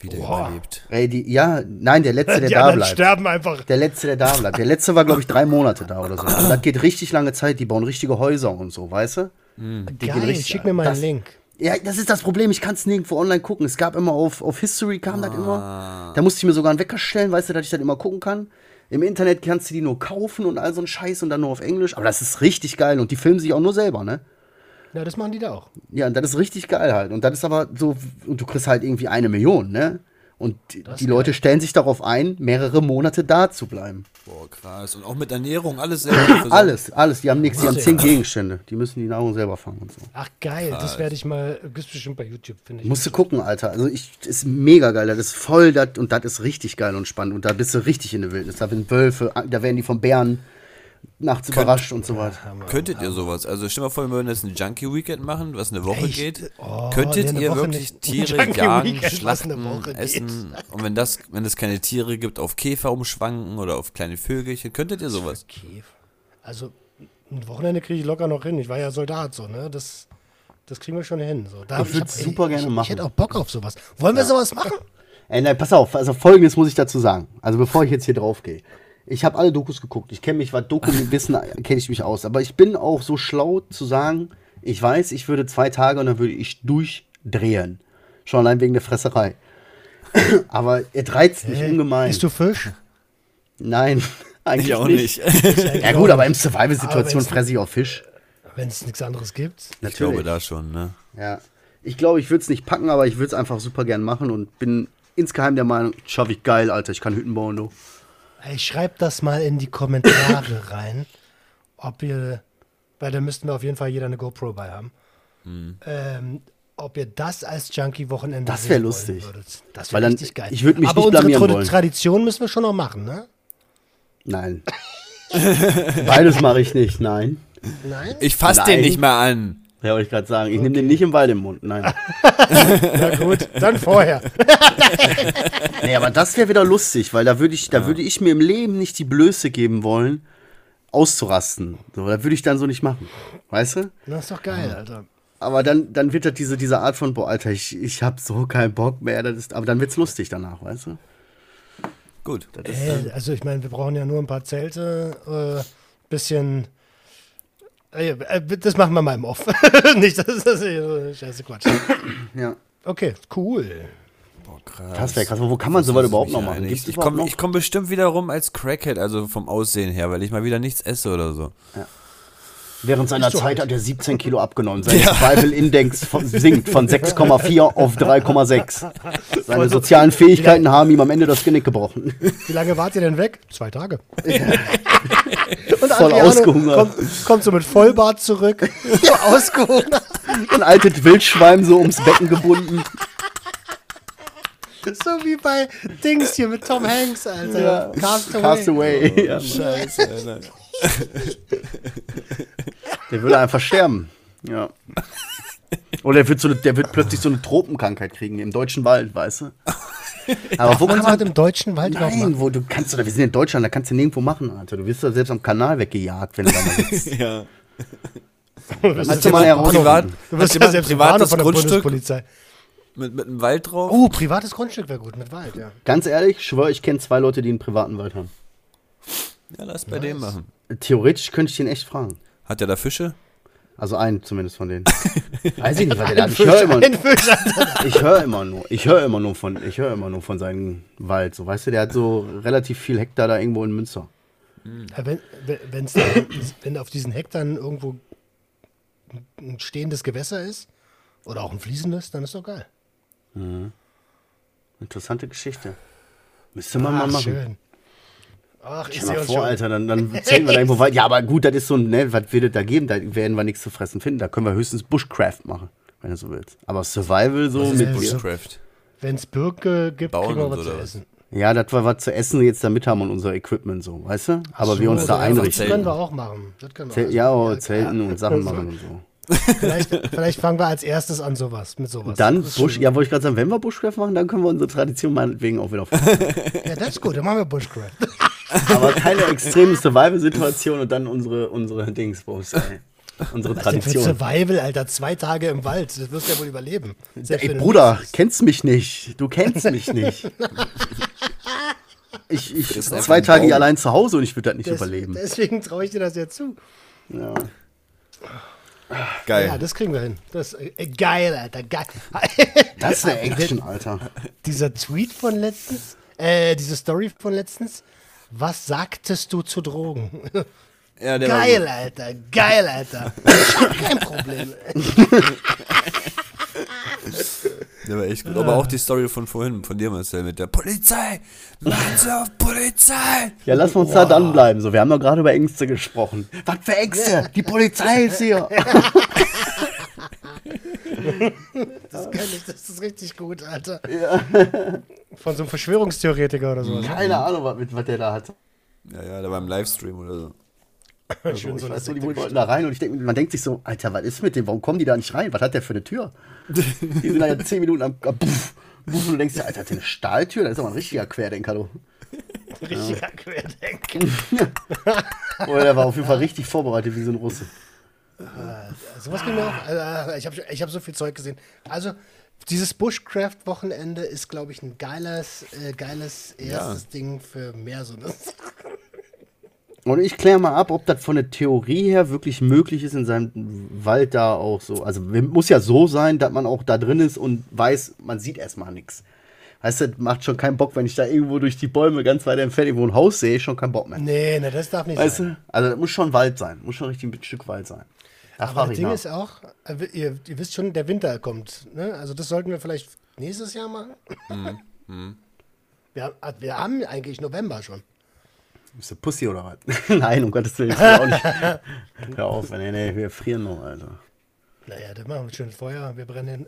Wieder Boah. überlebt. Ey, die, ja, nein, der letzte, (laughs) der Die da bleibt. sterben einfach. Der letzte, der da bleibt. Der letzte war, glaube ich, drei Monate da oder so. (laughs) Also das geht richtig lange Zeit. Die bauen richtige Häuser und so, weißt du? Die gehen Geil, richtig- schick mir mal das, einen Link. Ja, das ist das Problem. Ich kann es nirgendwo online gucken. Es gab immer auf, auf History kam das immer. Da musste ich mir sogar einen Wecker stellen, weißt du, dass ich das immer gucken kann. Im Internet kannst du die nur kaufen und all so ein Scheiß und dann nur auf Englisch. Aber das ist richtig geil und die filmen sich auch nur selber, ne? Ja, das machen die da auch. Ja, und das ist richtig geil halt. Und das ist aber so, und du kriegst halt irgendwie eine Million, ne? Und die, Das die Leute stellen sich darauf ein, mehrere Monate da zu bleiben. Boah, krass. Und auch mit Ernährung, alles selber. Alles, alles. Die haben nichts, die haben zehn Gegenstände. Die müssen die Nahrung selber fangen und so. Ach geil, das werde ich mal, gibt's bestimmt bei YouTube, finde ich. Musst du gucken, Alter. Also ich, ist mega geil. Das ist voll, das, und das ist richtig geil und spannend. Und da bist du richtig in der Wildnis. Da sind Wölfe, da werden die von Bären nachts überrascht und so weiter. Könntet ihr sowas? Also stell mal vor, wir würden jetzt ein Junkie-Weekend machen, was eine Woche Echt? geht. Oh, Könntet nee, ihr Woche wirklich nicht. (laughs) Tiere Junkie jagen, Weekend, schlachten, Woche geht. essen? Und wenn das, wenn es keine Tiere gibt, auf Käfer umschwanken oder auf kleine Vögelchen, könntet ihr sowas? Käfer. Also, ein Wochenende kriege ich locker noch hin. Ich war ja Soldat, so, ne? Das, das kriegen wir schon hin. So. Da, Ich würd's hab- super ich, gerne ich, machen. Ich hätte auch Bock auf sowas. Wollen wir sowas machen? (laughs) Ey, nein, pass auf. Also folgendes muss ich dazu sagen. Also bevor ich jetzt hier drauf gehe. Ich habe alle Dokus geguckt. Ich kenne mich, was Doku wissen, kenne ich mich aus. Aber ich bin auch so schlau zu sagen, ich weiß, ich würde zwei Tage und dann würde ich durchdrehen. Schon allein wegen der Fresserei. (coughs) Aber er reizt mich Hey, ungemein. Isst du Fisch? Nein, (laughs) eigentlich Ich auch nicht. nicht. (laughs) Ja gut, aber im Survival-Situation fresse ich auch Fisch. Wenn es nichts anderes gibt. Ich glaube da schon, ne? Ja. Ich glaube, ich würde es nicht packen, aber ich würde es einfach super gern machen und bin insgeheim der Meinung, schaffe ich geil, Alter. Ich kann Hütten bauen, du. Ey, schreibt das mal in die Kommentare (coughs) rein, ob ihr, weil da müssten wir auf jeden Fall jeder eine GoPro bei haben, ähm, ob ihr das als Junkie-Wochenende Das sehen wär wollen lustig. würdet. Das wäre richtig geil. ich würd mich Aber nicht unsere blamieren Tra- wollen. Tradition müssen wir schon noch machen, ne? Nein. (laughs) Beides mache ich nicht, nein. Nein? Ich fass Nein. den nicht mal an. Ja, wollte ich gerade sagen. Ich nehme den nicht im Wald im Mund, nein. (laughs) Na gut, dann vorher. (laughs) nee, aber das wäre wieder lustig, weil da würde ich, da würde ich mir im Leben nicht die Blöße geben wollen, auszurasten. So, da würde ich dann so nicht machen. Weißt du? Das ist doch geil, Alter. Aber dann, dann wird das diese, diese Art von, boah, Alter, ich, ich hab so keinen Bock mehr. Das ist, aber dann wird's lustig danach, weißt du? Gut. Ey, also ich meine, wir brauchen ja nur ein paar Zelte, äh, bisschen. Äh, äh, das machen wir mal im Off. (laughs) Nicht, das ist das scheiße Quatsch. Ja. Okay, cool. Boah, krass. Das wäre krass. Wo kann man sowas überhaupt noch machen? Gibt's Ich komme komm bestimmt wieder rum als Crackhead, also vom Aussehen her, weil ich mal wieder nichts esse oder so. Während seiner Zeit halt- hat er 17 Kilo abgenommen. (laughs) Sein Survival Index von, sinkt von 6,4 auf 3,6. Seine sozialen Fähigkeiten haben ihm am Ende das Genick gebrochen. Wie lange wart ihr denn weg? Zwei Tage. (laughs) (laughs) Und Voll Adriano ausgehungert. Kommt, kommt so mit Vollbart zurück. (laughs) So ausgehungert. Ein altes Wildschwein so ums Becken gebunden. So wie bei Dings hier mit Tom Hanks, Alter. Castaway. Castaway. Ja. Scheiße, Alter. (laughs) Der würde einfach sterben. Ja. Oder der wird, so eine, der wird plötzlich so eine Tropenkrankheit kriegen im deutschen Wald, weißt du? (laughs) Aber wo Kann man im deutschen Wald überhaupt machen? Nein, wo du kannst, oder wir sind in Deutschland, da kannst du nirgendwo machen, Alter. Du wirst da selbst am Kanal weggejagt, wenn du da mal (laughs) sitzt. Ja. bist Hat ja jemand selbst- herausgefunden. privat, Du bist hat ja selbst Privates von der Grundstück Bundespolizei. mit, mit einem Wald drauf? Oh, privates Grundstück wäre gut, mit Wald, ja. Ganz ehrlich, ich schwöre, ich kenne zwei Leute, die einen privaten Wald haben. Ja, lass bei dem machen. Theoretisch könnte ich den echt fragen. Hat der da Fische? Also einen zumindest von denen. (laughs) Weiß ich nicht, was der da hat. Ich höre immer, ich höre immer nur, ich höre immer nur von, ich höre immer nur von seinem Wald. So, weißt du, der hat so relativ viel Hektar da irgendwo in Münster. Ja, wenn, wenn, wenn's da, wenn auf diesen Hektaren irgendwo ein stehendes Gewässer ist oder auch ein fließendes, dann ist doch geil. Interessante Geschichte. Müsste man mal machen. schön. Ach, ich sehe mal uns vor, schon. Alter, dann, dann (laughs) zählen wir da irgendwo weit. Ja, aber gut, das ist so ein, ne, was wird es da geben? Da werden wir nichts zu fressen finden. Da können wir höchstens Bushcraft machen, wenn du so willst. Aber Survival so Was ist mit. Bushcraft. Wenn es Birke gibt, Bauen kriegen wir was so, zu essen. Ja, das wir was zu essen jetzt damit haben und unser Equipment so, weißt du? Aber wir uns So, da ja, einrichten. Das können wir auch machen. Das können wir Zel also, ja, oh, ja, Zelten ja. und Sachen machen und so. Vielleicht, vielleicht fangen wir als erstes an sowas, mit sowas. Dann Bush, ja, wollte ich gerade sagen, wenn wir Bushcraft machen, dann können wir unsere Tradition meinetwegen auch wieder (laughs) auf. Ja, das ist gut, dann machen wir Bushcraft. Aber keine extreme Survival-Situation und dann unsere, unsere Dingsbos, ey. Unsere Was denn für Tradition. Survival, Alter? Zwei Tage im Wald, das wirst du ja wohl überleben. Selbst Ey, Bruder, kennst mich nicht. Du kennst mich nicht. Ich, ich zwei Tage Baum. hier allein zu Hause und ich würde das nicht Des, überleben. Deswegen traue ich dir das ja zu. Ja. Geil. Ja, das kriegen wir hin. Das äh, geil, Alter, geil. (laughs) Das ist eine (laughs) Action, Alter. Dieser Tweet von letztens, äh, diese Story von letztens. Was sagtest du zu Drogen? (laughs) ja, geil. Alter, geil, Alter. Ich hab kein Problem. Der war echt gut. Aber auch die Story von vorhin, von dir, Marcel, mit der Polizei! Sie auf Polizei! Ja, lass uns da dann bleiben. So, wir haben doch gerade über Ängste gesprochen. Was für Ängste? Die Polizei ist hier. (laughs) Das kann ich, das ist richtig gut, Alter. Von so einem Verschwörungstheoretiker oder sowas. Keine Ahnung, was, mit- was der da hat. Ja, ja, der war im Livestream oder so. (laughs) Schön Ich so weiß so, die wollten da rein und ich denk, man denkt sich so, Alter, was ist mit dem? Warum kommen die da nicht rein? Was hat der für eine Tür? (laughs) Die sind da ja zehn Minuten am, am puff, puff, und du denkst dir, Alter, hat der eine Stahltür? Das ist aber ein richtiger Querdenker, du. Richtiger Querdenker. Oder der war auf jeden Fall richtig vorbereitet wie so ein Russe. Sowas ging mir auch. Also, ich habe ich hab so viel Zeug gesehen. Also, dieses Bushcraft-Wochenende ist, glaube ich, ein geiles, äh, geiles erstes Ding für mehr so eine Und ich kläre mal ab, ob das von der Theorie her wirklich möglich ist, in seinem Wald da auch so. Also muss ja so sein, dass man auch da drin ist und weiß, man sieht erstmal nichts. Heißt, das macht schon keinen Bock, wenn ich da irgendwo durch die Bäume ganz weit entfernt irgendwo ein Haus sehe, schon keinen Bock mehr. Nee, nee, das darf nicht Weißt sein. du? Also das muss schon Wald sein. Muss schon richtig ein Stück Wald sein. Da Aber das Ding nach. ist auch, äh, ihr, ihr wisst schon, der Winter kommt. Ne? Also, das sollten wir vielleicht nächstes Jahr machen. Mhm, (laughs) Wir, haben- wir haben eigentlich November schon. Bist du Pussy oder was? (laughs) Nein, um Gottes Willen. auch nicht. (laughs) Hör auf, nee, nee, wir frieren noch, Alter. Naja, dann machen wir schön Feuer, wir brennen.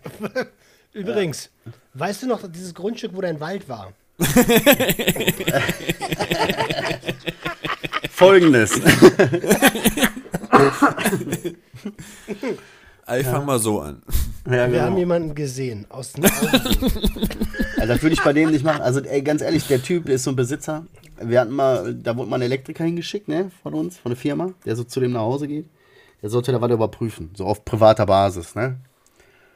Übrigens, weißt du noch dieses Grundstück, wo dein Wald war? Folgendes. (laughs) Ich fang mal so an. ja, Wir haben genau. jemanden gesehen aus den Augen. Also das würde ich bei dem nicht machen. Also ey, ganz ehrlich, der Typ ist so ein Besitzer. Wir hatten mal, da wurde mal ein Elektriker hingeschickt, ne, von uns, von der Firma, der so zu dem nach Hause geht. Der sollte da was überprüfen, so auf privater Basis, ne.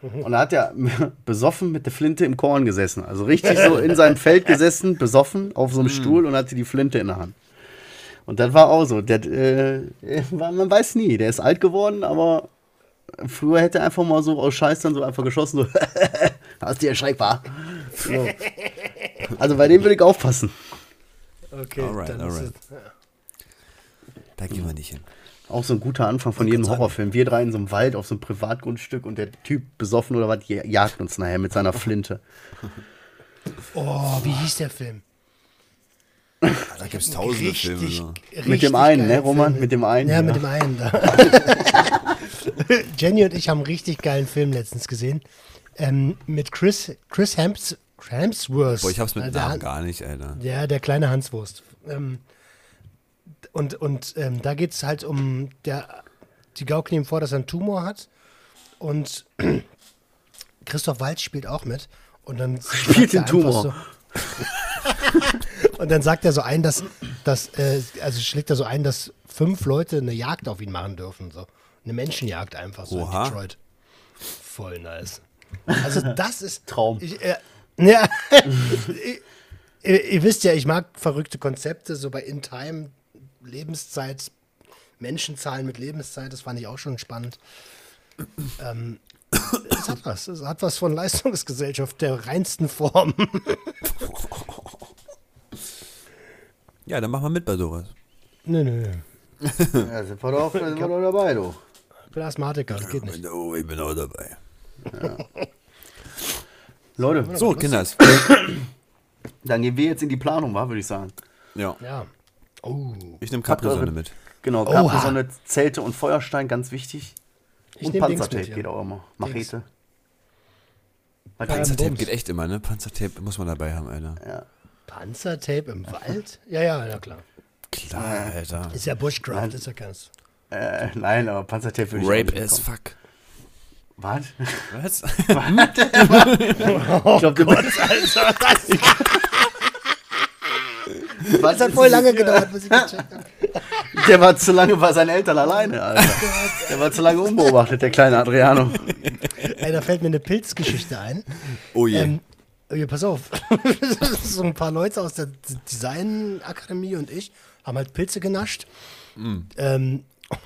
Und da hat er (laughs) besoffen mit der Flinte im Korn gesessen. Also richtig so in seinem Feld gesessen, besoffen, auf so einem Stuhl und hatte die Flinte in der Hand. Und das war auch so. Der, äh, war- man weiß nie, der ist alt geworden, aber früher hätte er einfach mal so aus Scheiß dann so einfach geschossen, so, (laughs) hast du erschreckbar. So. Also bei dem würde ich aufpassen. Okay, Alright, dann alright. ist es. Da gehen wir nicht hin. Auch so ein guter Anfang von jedem Horrorfilm. Wir drei in so einem Wald auf so einem Privatgrundstück und der Typ besoffen oder was jagt uns nachher mit seiner Flinte. Oh, wie hieß der Film? Da gibt es tausende Filme. Richtig, So. richtig Mit dem einen, ne, Roman? Film. Mit dem einen, Ja, ja. mit dem einen da. (laughs) Jenny und ich haben einen richtig geilen Film letztens gesehen. Ähm, mit Chris, Chris Hems, Hemsworth. Boah, ich hab's mit Also Namen gar nicht, Alter. Ja, der kleine Hanswurst. Ähm, und und ähm, da geht es halt um, der, die gaukeln ihm vor, dass er einen Tumor hat. Und (clears throat) Christoph Waltz spielt auch mit. Und dann Spielt sagt er den Tumor. So, (laughs) und dann sagt er so ein, dass, dass äh, also schlägt er so ein, dass fünf Leute eine Jagd auf ihn machen dürfen. So. Eine Menschenjagd einfach so Oha. in Detroit. Voll nice. Also das ist (laughs) Traum. Ich, äh, ja, ihr, (laughs) ihr, ihr wisst ja, ich mag verrückte Konzepte, so bei In Time, Lebenszeit, Menschenzahlen mit Lebenszeit, das fand ich auch schon spannend. Ähm, es hat was, es hat was von Leistungsgesellschaft der reinsten Form. (laughs) Ja, dann machen wir mit bei sowas. nö, nö. (laughs) Ja, sind wir doch, sind wir doch dabei, du. Ich bin Asthmatiker, das geht nicht. Oh, ich bin auch dabei. Leute, So, Kinders. (coughs) dann gehen wir jetzt in die Planung, wa, würde ich sagen. Ja. Ja. Oh, Ich nehme Capri-Sonne mit. Genau. Capri-Sonne, Zelte und Feuerstein, ganz wichtig. ich und Panzertape mit. Ja. geht auch immer. Machete. Ja? Panzertape geht echt immer, ne? Panzertape muss man dabei haben, Alter. Ja. Panzertape im Wald? Ja, ja, ja, klar. Klar, Alter. Ist ja Bushcraft, Nein. ist ja keins. Äh, nein, aber Panzertape würde ich Rape nicht as fuck. Was? Was? (laughs) ich glaube, du (laughs) Das hat voll lange gedauert, bis ich gecheckt habe. Der war zu lange bei seinen Eltern alleine, Alter. Der war zu lange unbeobachtet, der kleine Adriano. Ey, da fällt mir eine Pilzgeschichte ein. Oh je. Ähm, ja, pass auf. (laughs) so ein paar Leute aus der Designakademie und ich haben halt Pilze genascht. Ähm, (laughs)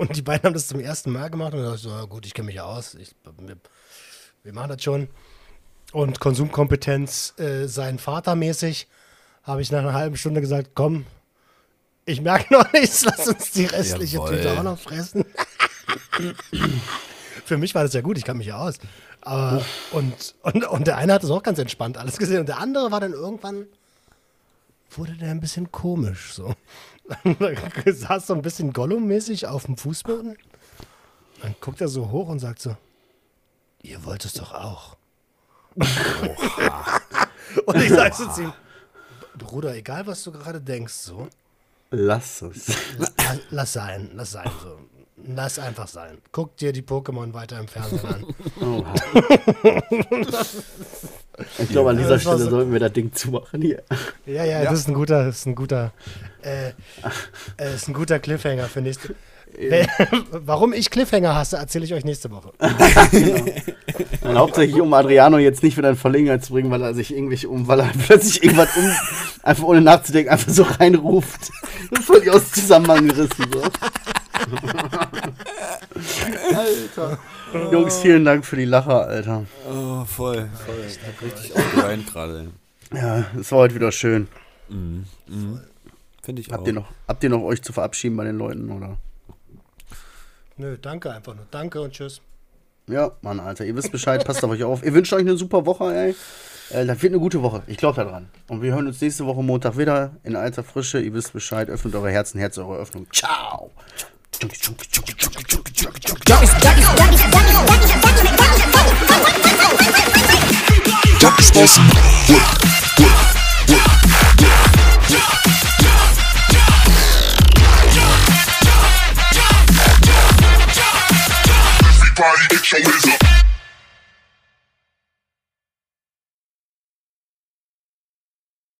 und die beiden haben das zum ersten Mal gemacht und ich dachte so, ja, gut, ich kenne mich ja aus. Ich, wir, wir machen das schon. Und Konsumkompetenz äh, sein Vater mäßig habe ich nach einer halben Stunde gesagt, komm, ich merke (laughs) noch nichts, lass uns die restliche Jawohl. Tüte auch noch fressen. Für mich war das ja gut, ich kann mich ja aus. Aber, und, und, und der eine hat es auch ganz entspannt alles gesehen. Und der andere war dann irgendwann, wurde der ein bisschen komisch. So. (laughs) Saß so ein bisschen Gollum-mäßig auf dem Fußboden. Dann guckt er so hoch und sagt so, ihr wollt es doch auch. (laughs) und ich sag so zu ihm, Bruder, egal was du gerade denkst, so, Lass es. la- lass sein, lass sein. So. Lass einfach sein. Guck dir die Pokémon weiter im Fernsehen an. (laughs) Oha. (laughs) Ich glaube, an dieser Stelle so- sollten wir das Ding zumachen hier. Ja, ja, das ist ein guter, das ist ein guter, äh, äh, ist ein guter Cliffhanger für nächste. Wer- (laughs) Warum ich Cliffhanger hasse, erzähle ich euch nächste Woche. Und hauptsächlich, um Adriano jetzt nicht wieder in Verlegenheit zu bringen, weil er sich irgendwie um, weil er plötzlich irgendwas um, einfach ohne nachzudenken, einfach so reinruft. Völlig aus dem Zusammenhang gerissen. So. Alter. Jungs, vielen Dank für die Lacher, Alter. Oh, voll. voll. Ich hab richtig aufgeweint gerade. Ja, es war heute wieder schön. Finde ich Habt auch. ihr, noch, habt ihr noch euch zu verabschieden bei den Leuten, oder? Nö, danke einfach nur. Danke und tschüss. Ja, Mann, Alter, ihr wisst Bescheid, passt auf euch auf. Ihr wünscht euch eine super Woche, ey. Äh, das wird eine gute Woche. Ich glaube daran. Und wir hören uns nächste Woche Montag wieder in alter Frische. Ihr wisst Bescheid. Öffnet eure Herzen, Herz eure Öffnung. Ciao. Junkies, bossy. Everybody get your hands.